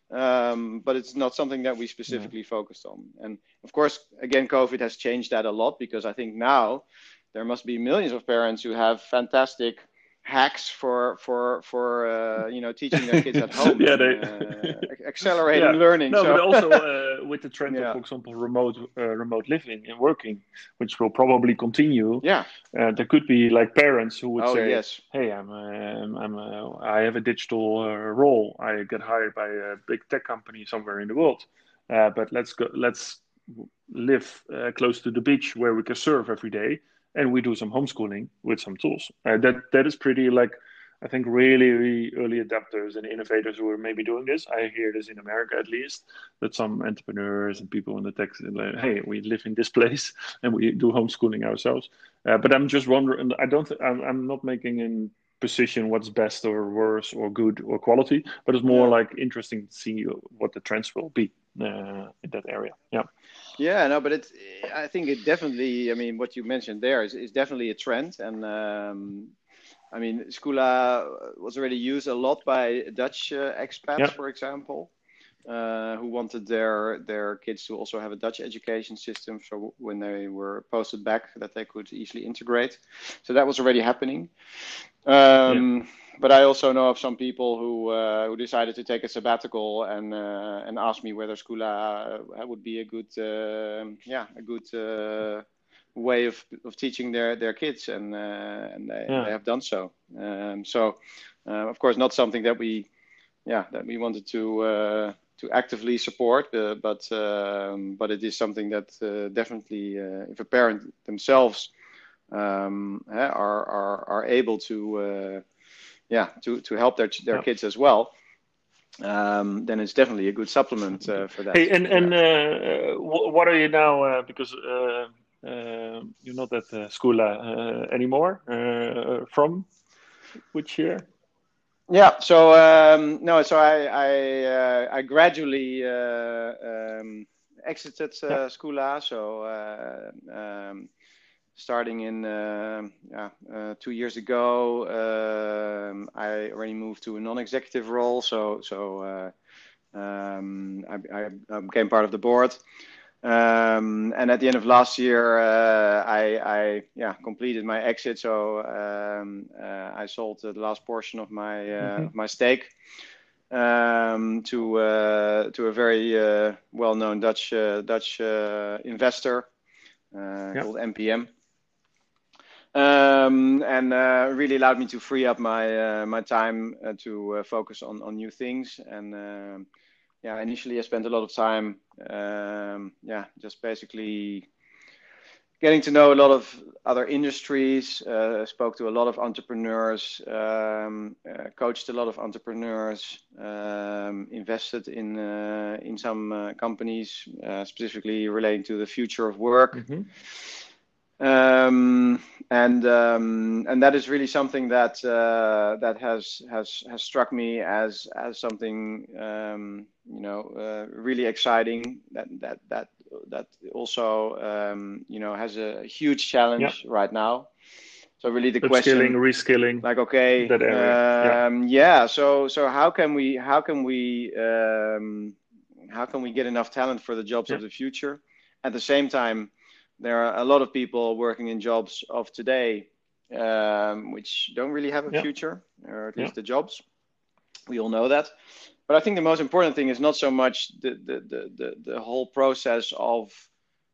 Um, but it's not something that we specifically yeah. focused on. And of course, again, COVID has changed that a lot because I think now there must be millions of parents who have fantastic hacks for for for uh, you know teaching their kids at home yeah they uh, accelerating yeah. learning
no so. but also uh, with the trend yeah. of for example remote uh, remote living and working which will probably continue
yeah
uh, there could be like parents who would
oh,
say
yes.
hey i'm uh, i'm i have a digital role i get hired by a big tech company somewhere in the world but let's go let's live close to the beach where we can surf every day and we do some homeschooling with some tools. Uh, that that is pretty like I think really, really early adapters and innovators who are maybe doing this. I hear this in America at least that some entrepreneurs and people in the tech like, hey, we live in this place and we do homeschooling ourselves. Uh, but I'm just wondering. I don't. I'm, I'm not making in position what's best or worse or good or quality, but it's more yeah. like interesting to see what the trends will be uh, in that area. Yeah.
Yeah, no, but it's. I think it definitely. I mean, what you mentioned there is, is definitely a trend, and um, I mean, Squla was already used a lot by Dutch uh, expats, yeah. for example, uh, who wanted their their kids to also have a Dutch education system. So when they were posted back, that they could easily integrate. So that was already happening. Um, yeah but I also know of some people who uh, who decided to take a sabbatical and uh, and asked me whether Squla uh, would be a good uh, yeah a good uh, way of, of teaching their, their kids and uh, and they, yeah. they, have done so. Um, so of course not something that we yeah that we wanted to to actively support, but um, but it is something that definitely if a parent themselves um, are, are are able to yeah to to help their their yeah. kids as well um, then it's definitely a good supplement uh, for that.
Hey, and and uh, what are you now? Uh, because uh, uh, you're not at uh, Squla anymore. from which year?
Yeah. So um, no. So I I, I gradually um, exited uh, yeah. So. Um, starting in uh, yeah, uh, two years ago, um, I already moved to a non-executive role. So so uh, um, I, I, became part of the board. Um, and at the end of last year, uh, I, I, yeah completed my exit. So um, uh, I sold the last portion of my uh, mm-hmm. my stake um, to to a very well-known Dutch Dutch investor yep. called NPM um, and uh, really allowed me to free up my uh, my time uh, to uh, focus on on new things. And um, yeah, initially I spent a lot of time, um, yeah, just basically getting to know a lot of other industries. Uh, spoke to a lot of entrepreneurs, um, uh, coached a lot of entrepreneurs, um, invested in in some companies specifically relating to the future of work. Mm-hmm um, and um, and that is really something that uh, that has has has struck me as as something um, you know uh, really exciting that that that that also um, you know has a huge challenge right now. So really the question,
reskilling,
like okay, that area. Um, yeah. yeah. So so how can we how can we um, how can we get enough talent for the jobs yeah. of the future? At the same time, there are a lot of people working in jobs of today um, which don't really have a yeah. future, or at least yeah. the jobs. We all know that. But I think the most important thing is not so much the the the, the, the whole process of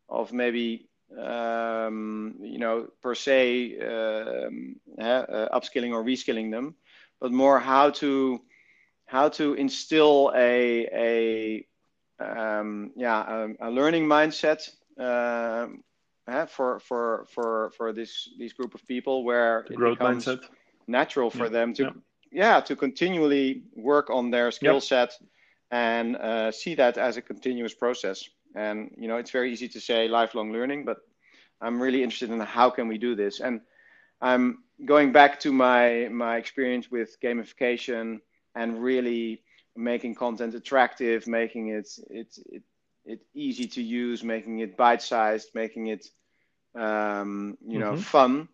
of maybe um, you know per se um, uh, upskilling or reskilling them, but more how to how to instill a a um, yeah a, a, learning mindset um, uh, for for for for this this group of people where
the it becomes mindset.
natural for yeah. them to yeah. yeah. to continually work on their skill yep. set and uh, see that as a continuous process and you know it's very easy to say lifelong learning but i'm really interested in how can we do this and i'm going back to my my experience with gamification and really making content attractive making it it, it it easy to use, making it bite-sized, making it um, you know mm-hmm. fun,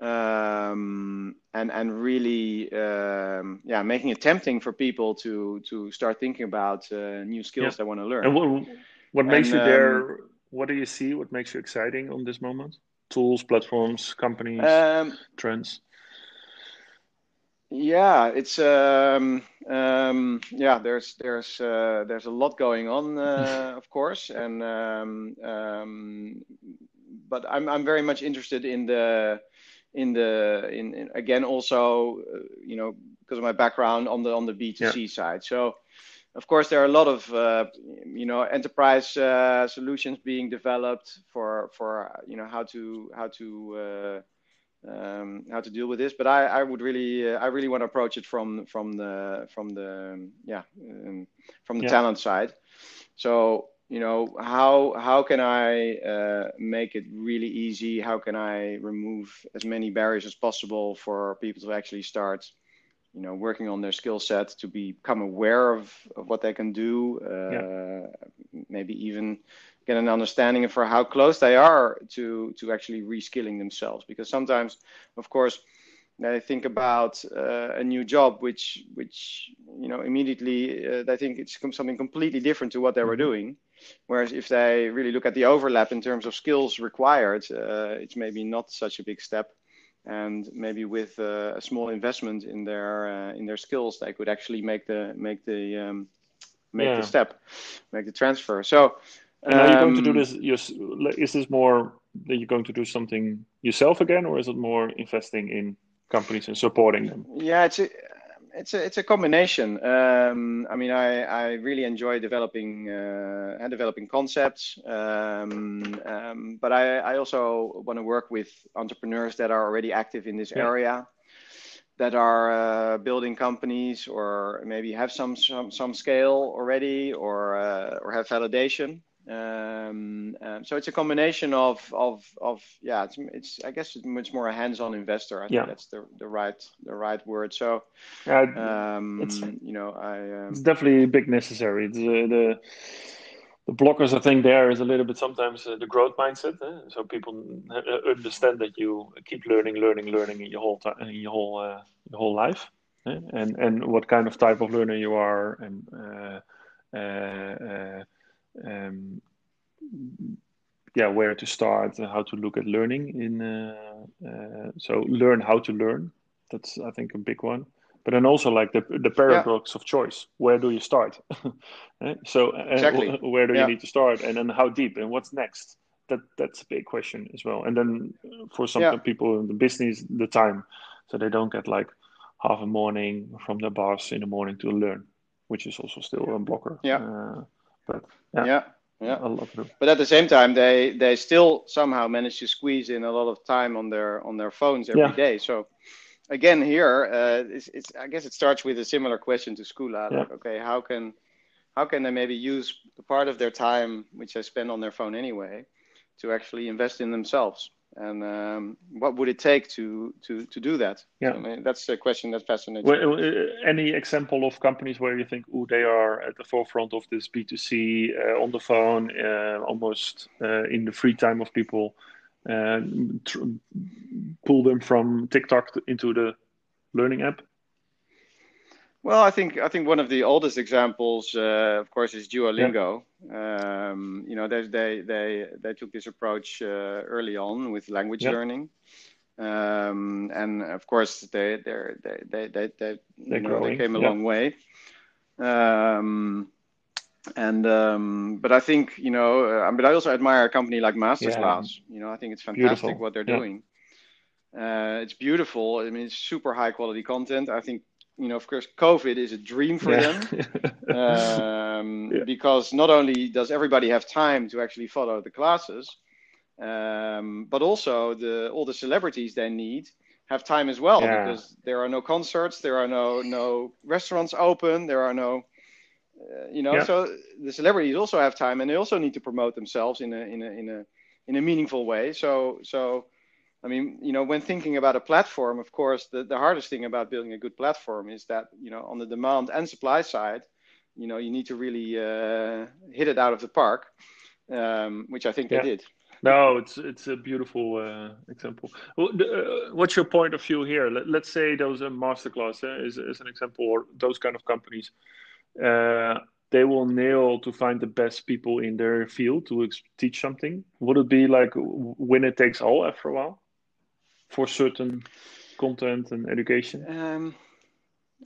um, and and really um, yeah, making it tempting for people to to start thinking about uh, new skills yeah. they want to learn.
And what, what makes and, you there? Um, what do you see? What makes you exciting on this moment? Tools, platforms, companies, um, trends
yeah it's um, um, yeah there's there's uh, there's a lot going on uh, of course and um, um, but I'm I'm very much interested in the in the in, in again also uh, you know because of my background on the on the B2C yeah. side so of course there are a lot of uh, you know enterprise uh, solutions being developed for for you know how to how to uh, um, how to deal with this. But I, I would really, uh, I really want to approach it from from the from the yeah um, from the yeah. talent side. So you know how how can I uh, make it really easy? How can I remove as many barriers as possible for people to actually start? You know, working on their skill set to become aware of, of what they can do, uh, yeah. maybe even get an understanding for how close they are to to actually reskilling themselves because sometimes of course they think about uh, a new job which which you know immediately uh, they think it's something completely different to what they were mm-hmm. doing whereas if they really look at the overlap in terms of skills required uh, it's maybe not such a big step and maybe with uh, a small investment in their uh, in their skills they could actually make the make the um, make yeah. the step make the transfer so
and are you going to do um, this? Is this more that you're going to do something yourself again, or is it more investing in companies and supporting them?
Yeah, it's a, it's a, it's a combination. Um, I mean, I, I really enjoy developing uh, and developing concepts, um, um, but I, I also want to work with entrepreneurs that are already active in this yeah. area that are uh, building companies or maybe have some some, some scale already or uh, or have validation um, um, so it's a combination of of of yeah it's, it's I guess it's much more a hands-on investor I think that's the the right the right word so
yeah, um,
it's, you know I
um, it's definitely big necessary the, the the blockers, I think, there is a little bit sometimes uh, the growth mindset. Eh? So people uh, understand that you keep learning, learning, learning in your whole time, in your whole uh, your whole life, eh? and and what kind of type of learner you are, and uh, uh, um, yeah, where to start, and how to look at learning. In uh, so learn how to learn. That's I think a big one but then also like the the paradox yeah. of choice where do you start eh? so uh,
exactly.
where do
yeah.
you need to start and then how deep and what's next that that's a big question as well and then for some yeah. people in the business the time so they don't get like half a morning from the boss in the morning to learn which is also still a blocker
yeah
uh, but
yeah, yeah. Yeah.
A lot
but at the same time, they they still somehow manage to squeeze in a lot of time on their on their phones every day. So again here, uh, it's, it's, I guess it starts with a similar question to school. Like, yeah. okay, how can how can they maybe use part of their time, which they spend on their phone anyway, to actually invest in themselves? And um, what would it take to to to do that?
Yeah,
I mean, that's a question that fascinates
well, me. Uh, any example of companies where you think, oh, they are at the forefront of this B two C uh, on the phone, uh, almost uh, in the free time of people? and tr- pull them from TikTok into the learning app?
Well, I think I think one of the oldest examples, uh, of course, is Duolingo. Yeah. Um, you know, they they they they took this approach uh, early on with language yeah. learning, um, and of course, they they they they they, they, know, they came a yeah. long way. Um, and um, but I think you know, uh, but I also admire a company like Masterclass. You know, I think it's fantastic beautiful. what they're doing. Uh, it's beautiful. I mean, it's super high quality content. I think you know, of course, COVID is a dream for yeah. them um, because not only does everybody have time to actually follow the classes, um, but also the all the celebrities they need have time as well because there are no concerts, there are no no restaurants open, there are no uh, you know, yeah. so the celebrities also have time, and they also need to promote themselves in a in a in a in a meaningful way. So so, I mean, you know, when thinking about a platform, of course, the the hardest thing about building a good platform is that you know on the demand and supply side, you know, you need to really uh, hit it out of the park, um, which I think yeah. they did.
No, it's it's a beautiful uh, example. Uh, what's your point of view here? Let, us say those a masterclass uh, is, is an example, or those kind of companies uh, they will nail to find the best people in their field to ex- teach something. Would it be like winner takes all after a while for certain content and education?
Um,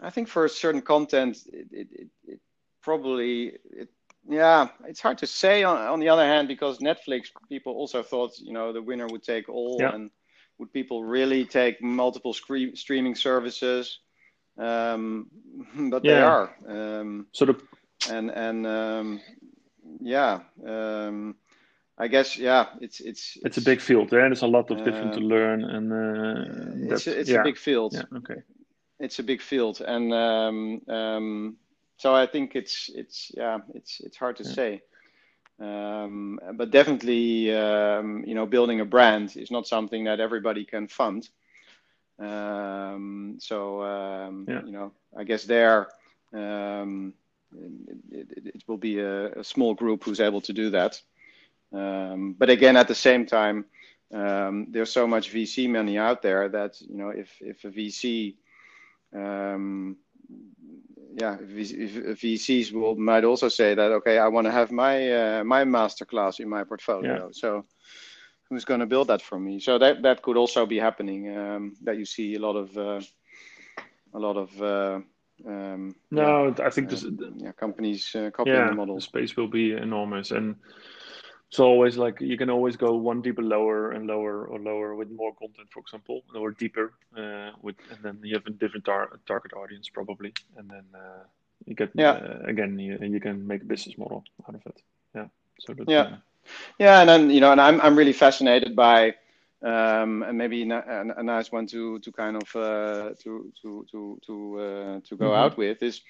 I think for certain content, it, it, it probably, it, yeah, it's hard to say. On, on the other hand, because Netflix, people also thought, you know, the winner would take all, yeah. and would people really take multiple scre- streaming services? um, but yeah. they are. Um,
sort of.
And and um, yeah, um, I guess yeah, it's it's
it's, a big field. There, there's a lot of different to uh, learn, and uh,
it's a, it's yeah. a big field.
Yeah. Okay.
It's a big field, and um, um, so I think it's it's yeah, it's it's hard to yeah. say. Um, but definitely, um, you know, building a brand is not something that everybody can fund. Um, so um, you know, I guess there um, it, it, it, will be a, a, small group who's able to do that. Um, but again, at the same time, um, there's so much VC money out there that you know, if if a VC um, yeah, if, VCs will might also say that okay, I want to have my uh, my masterclass in my portfolio. Yeah. So who's going to build that for me. So that that could also be happening. Um, that you see a lot of uh, a lot of. Uh, um,
no, yeah, I think this,
uh, yeah, companies uh, copying yeah, the model.
The space will be enormous, and it's always like you can always go one deeper lower and lower or lower with more content, for example, or deeper uh, with, and then you have a different tar- target audience probably, and then uh, you get
yeah.
Uh, again you, you can make a business model out of it. Yeah.
So that, yeah. Yeah, and then you know, and I'm I'm really fascinated by, um, and maybe a, a nice one to to kind of uh, to to to to uh, to go mm-hmm. out with is,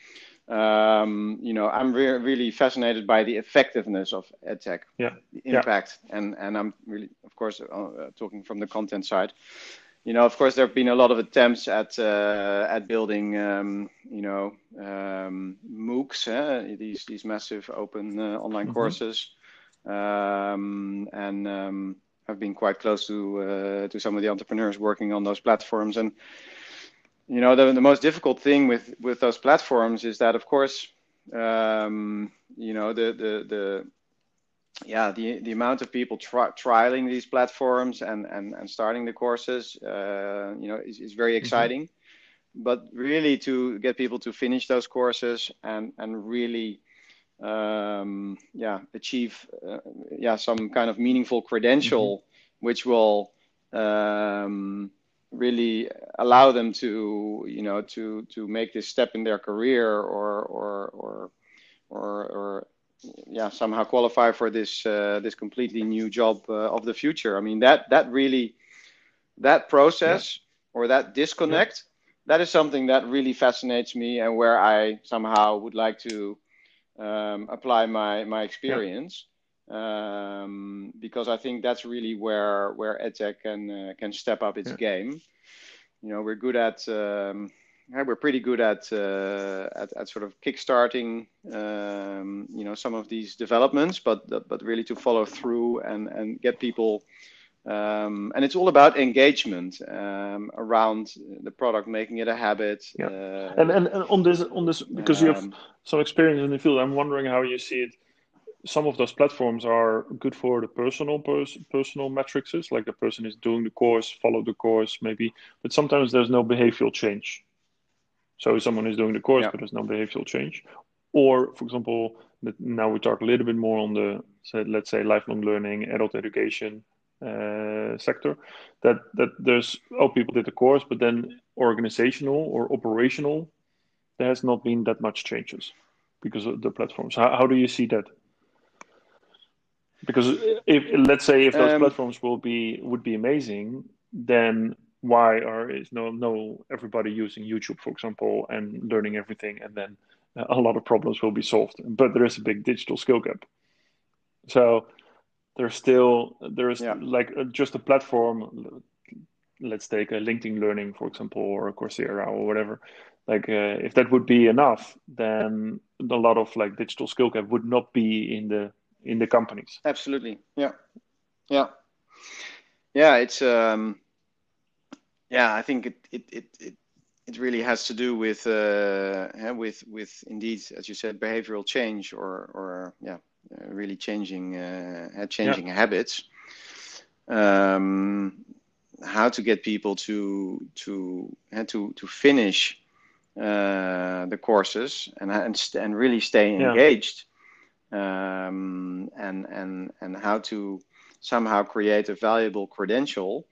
um, you know, I'm re- really fascinated by the effectiveness of edtech,
yeah,
the impact, yeah. and and I'm really, of course, uh, talking from the content side. you know, of course, there have been a lot of attempts at uh, at building, um, you know, um, MOOCs, eh? these these massive open uh, online mm-hmm. courses, um, and um, I've been quite close to uh, to some of the entrepreneurs working on those platforms. And you know, the the most difficult thing with with those platforms is that, of course, um, you know, the the the yeah, the the amount of people tri- trialing these platforms and and and starting the courses, uh, you know, is, is very mm-hmm. exciting. Mm-hmm. But really, to get people to finish those courses and and really, um, yeah, achieve uh, yeah some kind of meaningful credential, mm-hmm. which will um, really allow them to you know to to make this step in their career or or or or, or yeah somehow qualify for this uh, this completely new job uh, of the future. I mean that that really that process yeah. or that disconnect yeah. that is something that really fascinates me and where I somehow would like to um, apply my my experience. Yeah. Um, because I think that's really where where edtech can uh, can step up its game. You know, we're good at um, yeah, we're pretty good at, uh, at, at sort of kickstarting, um, you know, some of these developments, but but really to follow through and and get people. Um, and it's all about engagement um, around the product, making it a habit.
Yeah. Uh, and, and and on this on this because you have um, some experience in the field, I'm wondering how you see it. Some of those platforms are good for the personal pers- personal metrics, like the person is doing the course, follow the course, maybe. But sometimes there's no behavioral change so someone is doing the course, yeah. but there's no behavioral change. Or, for example, now we talk a little bit more on the, let's say, lifelong learning, adult education uh, sector. That that there's oh, people did the course, but then organizational or operational, there has not been that much changes because of the platforms. How, how do you see that? Because if let's say if those um, platforms will be would be amazing, then why are is no no everybody using YouTube, for example, and learning everything, and then a lot of problems will be solved. But there is a big digital skill gap. So there's still there's yeah. like uh, just a platform. Let's take a LinkedIn Learning, for example, or a Coursera or whatever. Like uh, if that would be enough, then a lot of like digital skill gap would not be in the in the companies.
Absolutely. Yeah. Yeah. Yeah. It's um yeah, I think it it it it, it really has to do with uh, with with indeed, as you said, behavioral change or or yeah, uh, really changing uh, changing yeah. habits. Um, how to get people to to to to finish uh, the courses and and, and really stay engaged. Um, and and and how to somehow create a valuable credential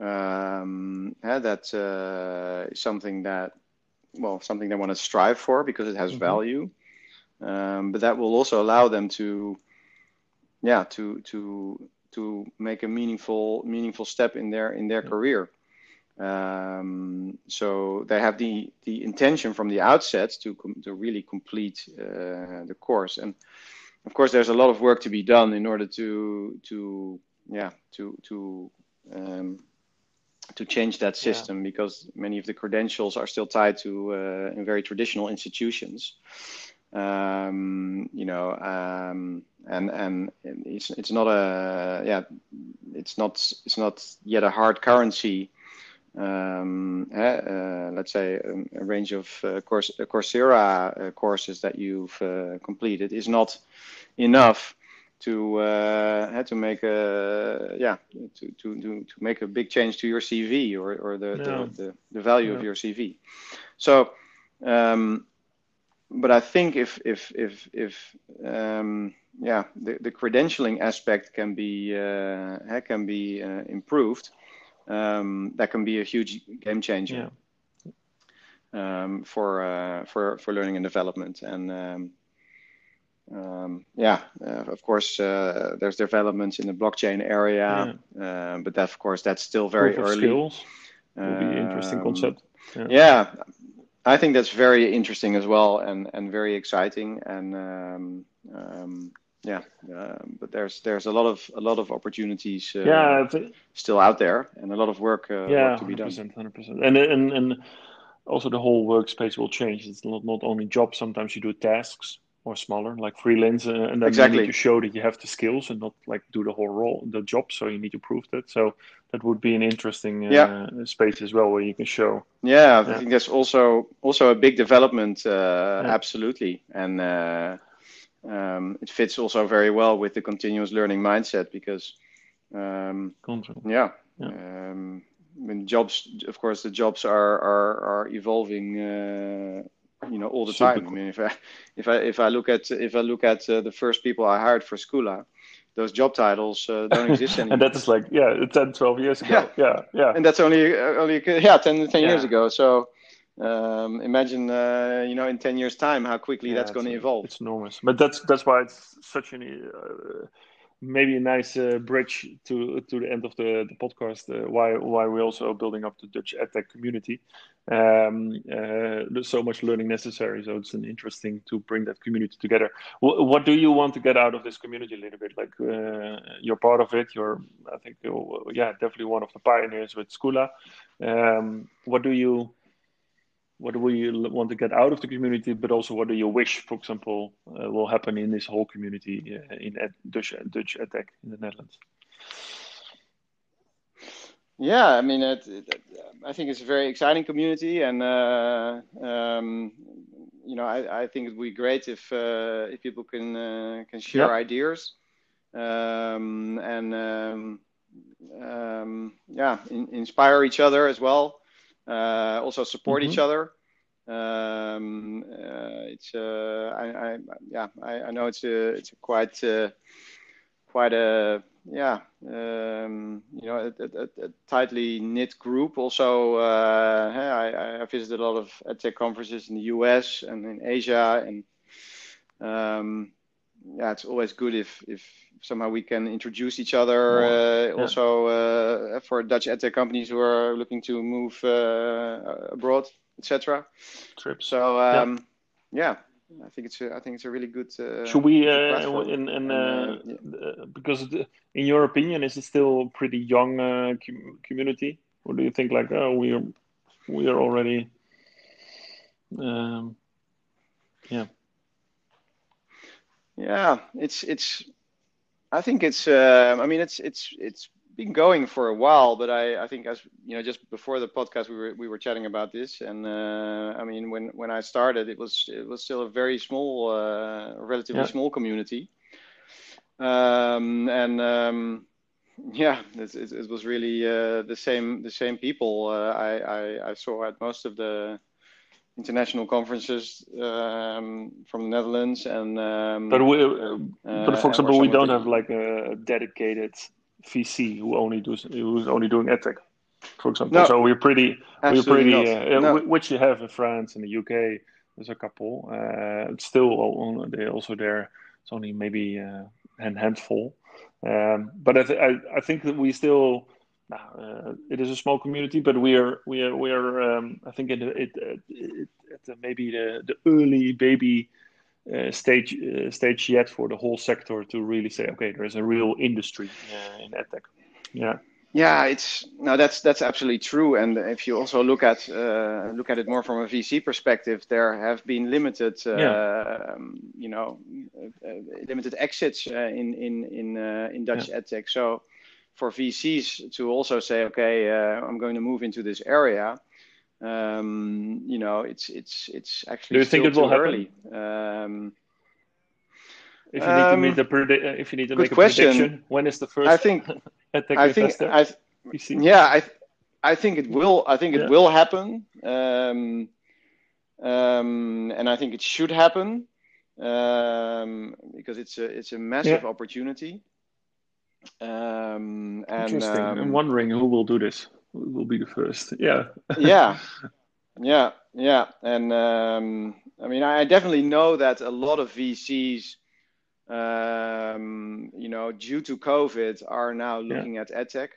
um, yeah, that uh, something that well something they want to strive for because it has mm-hmm. value um, but that will also allow them to yeah to to to make a meaningful meaningful step in their in their yeah. career um, so they have the the intention from the outset to com- to really complete uh, the course and of course there's a lot of work to be done in order to to yeah to to um, to change that system yeah. because many of the credentials are still tied to uh, very traditional institutions. Um, you know, um, and and it's it's not a yeah, it's not it's not yet a hard currency. Um, eh, uh, let's say a, a, range of uh, course Coursera uh, courses that you've uh, completed is not enough to uh, to make a yeah to, to, to, to make a big change to your CV or, or the, yeah. the, the, the, value yeah. of your CV. So, um, but I think if if if if um, yeah the, the credentialing aspect can be uh, can be uh, improved, um, that can be a huge game changer. Yeah. Um, for uh, for for learning and development and um, um, yeah, uh, of course, uh, there's developments in the blockchain area, yeah. uh, but that, of course, that's still very Proof early.
Skills would be an interesting um, concept.
Yeah. yeah. I think that's very interesting as well, and and very exciting, and um, um, yeah, um, but there's there's a lot of a lot of opportunities. Uh,
yeah,
still out there, and a lot of work, uh,
yeah,
work to be done.
100%, and and and also the whole workspace will change. It's not not only jobs. Sometimes you do tasks or smaller, like freelance, uh, and then
exactly.
you need to show that you have the skills and not like do the whole role, the job. So you need to prove that. So that would be an interesting uh,
yeah.
space as well, where you can show.
Yeah, I yeah. think that's also also a big development. Uh, yeah. Absolutely, and uh, um, it fits also very well with the continuous learning mindset because, um, yeah. Um, when jobs, of course, the jobs are are, are evolving uh, you know all the Super time. Cool. I mean, if I if I if I look at if I look at uh, the first people I hired for Squla, those job titles uh, don't exist anymore.
and that is like yeah, 10, 12 years ago. Yeah, yeah, yeah.
And that's only uh, only yeah 10, 10 yeah. years ago. So um, imagine uh, you know in 10 years time how quickly yeah, that's going to evolve.
It's enormous. But that's that's why it's such an uh, maybe a nice uh, bridge to to the end of the, the podcast. Uh, why why we're also building up the Dutch edtech community. Um, uh, there's so much learning necessary, so it's an interesting to bring that community together. W- what do you want to get out of this community a little bit? Like uh, you're part of it. You're I think yeah definitely one of the pioneers with Squla. Um, what do you what do we want to get out of the community, but also what do you wish, for example, uh, will happen in this whole community uh, in ed- Dutch Dutch edtech in the Netherlands?
Yeah, I mean, it, it, I think it's a very exciting community, and uh, um, you know, I, I, think it would be great if uh, if people can uh, can share yeah. ideas um, and um, um yeah, in, inspire each other as well uh, also support mm-hmm. each other. Um, uh, it's uh, I, I, yeah I, I, know it's a it's a quite quite a yeah um, you know a, a, a, tightly knit group also uh, I, I visited a lot of edtech conferences in the US and in Asia and um, yeah it's always good if if somehow we can introduce each other. Uh, yeah. Also uh, for Dutch edtech companies who are looking to move uh, abroad, etc. So um, yeah. yeah. I think it's a, I think it's a really good. Uh,
Should we uh, in, in uh, yeah. because in your opinion, is it still a pretty young com- community, or do you think like oh we are we are already um, yeah
yeah it's it's I think it's. Uh, I mean, it's it's it's been going for a while, but I, I think as you know, just before the podcast, we were we were chatting about this, and uh, I mean, when when I started, it was it was still a very small, uh, relatively yeah. small community, um, and um, yeah, it, it, it, was really uh, the same the same people uh, I, I I saw at most of the international conferences um, from the Netherlands and um,
but we, uh, but for example we don't have like a dedicated VC who only does who's only doing edtech for example. No, so we're pretty we're pretty uh, no. which you have in France and the UK there's a couple uh, still they also there. It's only maybe uh, a handful. Um, but I, th- I, I think that we still uh, it is a small community, but we are we are we are um, I think in it, it, it, it maybe the the early baby uh, stage uh, stage yet for the whole sector to really say okay, there is a real industry uh, in edtech. Yeah.
Yeah, it's no, that's that's absolutely true. And if you also look at uh, look at it more from a VC perspective, there have been limited, uh, yeah. um, you know, limited exits in in in in Dutch yeah. edtech. So for VCs to also say, okay, uh, I'm going to move into this area. Um, you know, it's it's it's actually.
Do you think it will happen? Um, if you need to make the predi- if you need to make a
question.
prediction, when is the first?
I think. I think. I, yeah, I I think it will. I think it yeah. will happen. Um, um, and I think it should happen um, because it's a it's a massive yeah. opportunity. Um, and,
Interesting. Um, I'm wondering who will do this. Who will be the first? Yeah.
yeah. Yeah. Yeah. And um, I mean, I definitely know that a lot of VCs, um, you know, due to COVID, are now looking yeah. at edtech.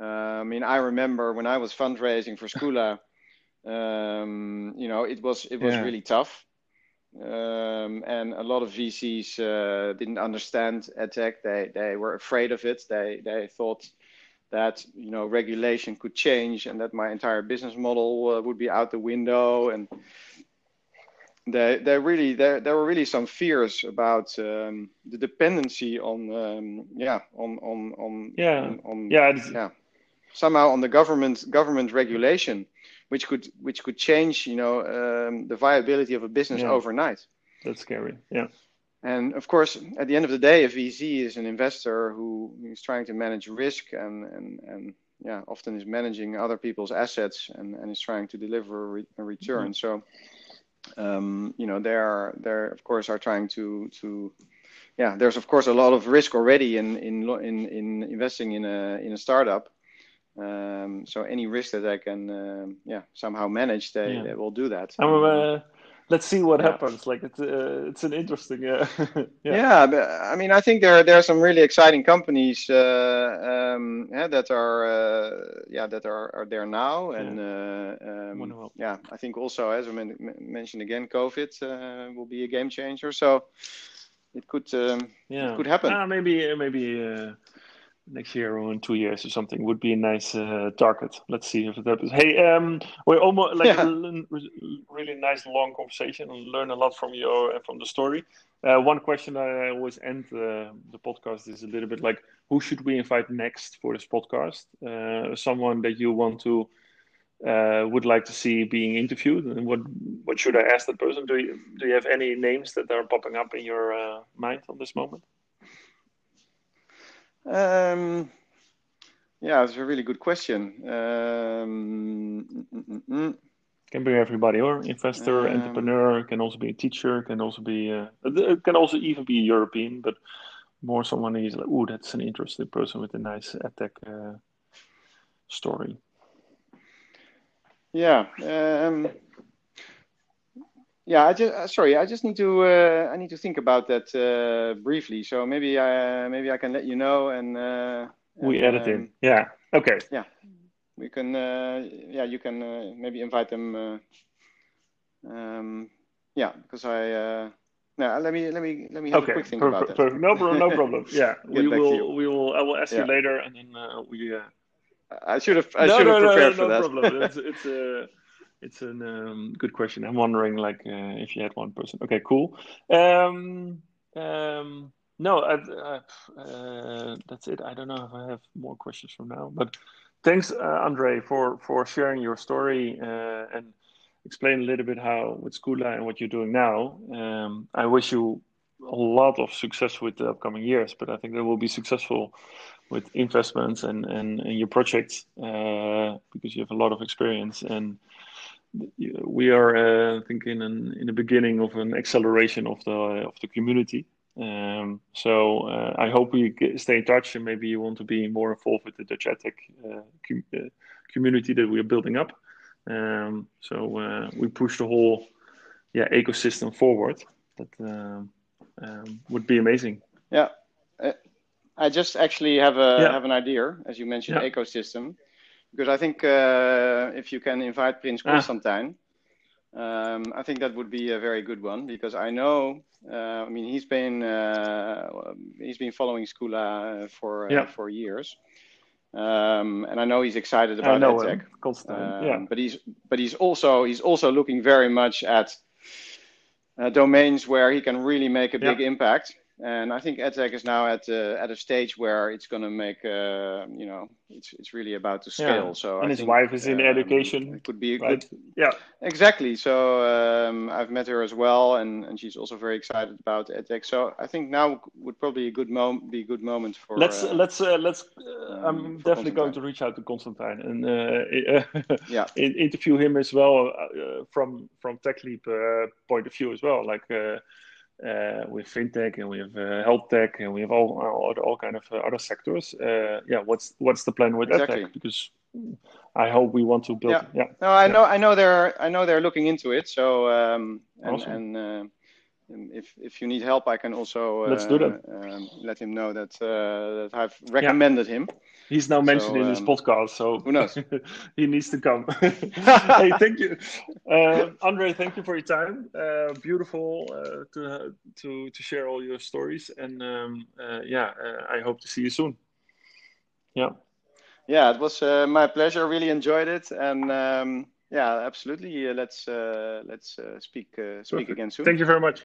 Uh, I mean, I remember when I was fundraising for Squla, um, you know, it was it was yeah. really tough. Um, and a lot of VCs uh, didn't understand edtech. They they were afraid of it. They they thought that you know regulation could change and that my entire business model uh, would be out the window and there, there really there, there were really some fears about um, the dependency on um, yeah on on on
yeah
on, on
yeah
yeah somehow on the government government regulation which could which could change you know um, the viability of a business
Yeah.
overnight
that's scary. Yeah.
and of course at the end of the day a VC is an investor who is trying to manage risk and and and yeah often is managing other people's assets and, and is trying to deliver a, re- a return so um, you know they're they're of course are trying to to yeah there's of course a lot of risk already in in in, in investing in a in a startup um, so any risk that I can um, yeah somehow manage they,
Yeah.
they will do that
I'm, uh, let's see what
Yeah.
happens. Like it's uh, it's an interesting. Uh, yeah.
Yeah, but, I mean, I think there are, there are some really exciting companies uh, um, yeah, that are uh, yeah that are, are there now, and uh, um, yeah, I think also as I men- men- mentioned again, COVID uh, will be a game changer. So it could um,
yeah.
It could happen.
Ah, maybe maybe uh, next year or in two years or something would be a nice uh, target. Let's see if it happens. Hey, um, we're almost like
Yeah.
a really nice long conversation and learn a lot from you and from the story. Uh, one question I always end uh, the podcast is a little bit like, who should we invite next for this podcast? Uh, someone that you want to uh, would like to see being interviewed, and what what should I ask that person? Do you do you have any names that are popping up in your uh, mind on this moment?
Um, yeah, it's a really good question. Um, mm, mm, mm.
Can be everybody, or investor,
Um,
entrepreneur, can also be a teacher, can also be, uh, it can also even be a European, but more someone who's like, oh, that's an interesting person with a nice edtech uh, story.
Yeah. Um, yeah. I just uh, sorry. I just need to uh, I need to think about that uh, briefly. So maybe I maybe I can let you know and uh,
We
and,
edit in.
um,
Yeah. Okay.
Yeah, we can uh, yeah you can uh, maybe invite them. Uh, um, yeah, because I. Uh, no, let me let me let me have
Okay.
a quick think about that.
no problem. No problem. Yeah. we will. We will. I will ask you later, and then uh, we. Uh,
I should have I
no,
should
no,
have prepared
no,
for
no
that.
problem. It's it's a it's a um, good question. I'm wondering like uh, if you had one person. Okay, cool. Um, um, no, I, I, uh, that's it. I don't know if I have more questions from now, but thanks, uh, Andre, for for sharing your story uh, and explain a little bit how with Squla and what you're doing now. Um, I wish you a lot of success with the upcoming years, but I think they will be successful with investments and, and, and your projects uh, because you have a lot of experience and we are uh, I think in in the beginning of an acceleration of the of the community. Um, so uh, I hope we stay in touch and maybe you want to be more involved with the Dutch EdTech uh, com- uh, community that we are building up. Um, so uh, we push the whole yeah ecosystem forward. That um, um, would be amazing.
Yeah. Uh, I just actually have a
Yeah.
have an idea, as you mentioned,
Yeah.
ecosystem, because I think uh, if you can invite Prince
Ah.
Constantine, um, I think that would be a very good one because I know, uh, I mean, he's been uh, he's been following Squla for uh,
Yeah.
for years, um, and I know he's excited about EdTech. Um,
yeah,
But he's but he's also he's also looking very much at uh, domains where he can really make a big impact. And I think EdTech is now at uh, at a stage where it's going to make uh, you know it's it's really about to scale.
Yeah.
So
and
I
his
think,
wife is in
um,
education,
It could be a
right?
good
Yeah,
exactly. So um, I've met her as well, and, and she's also very excited about EdTech. So I think now would probably a good moment be a good moment for
let's
uh,
let's uh, let's. Uh, I'm
um,
definitely going to reach out to Constantine and uh,
Yeah.
interview him as well uh, from from TechLeap uh, point of view as well. Like uh, uh, with fintech and we have uh, health tech and we have all all, all kind of uh, other sectors. Uh, yeah, what's what's the plan with
Exactly.
EdTech? Because I hope we want to build.
Yeah.
Yeah,
No, I
Yeah.
know, I know they're, I know they're looking into it. So, um, and
Awesome.
and uh, if if you need help, I can also
let's do that.
Um, let him know that that I've recommended yeah. him.
He's now mentioned so, in his um, podcast, so
who knows?
he needs to come. hey, thank you, uh, Andre. Thank you for your time. Uh, beautiful uh, to to to share all your stories, and um, uh, yeah, uh, I hope to see you soon. Yeah.
Yeah, it was uh, my pleasure. Really enjoyed it, and um, yeah, absolutely. let's let's speak speak Perfect. again soon.
Thank you very much.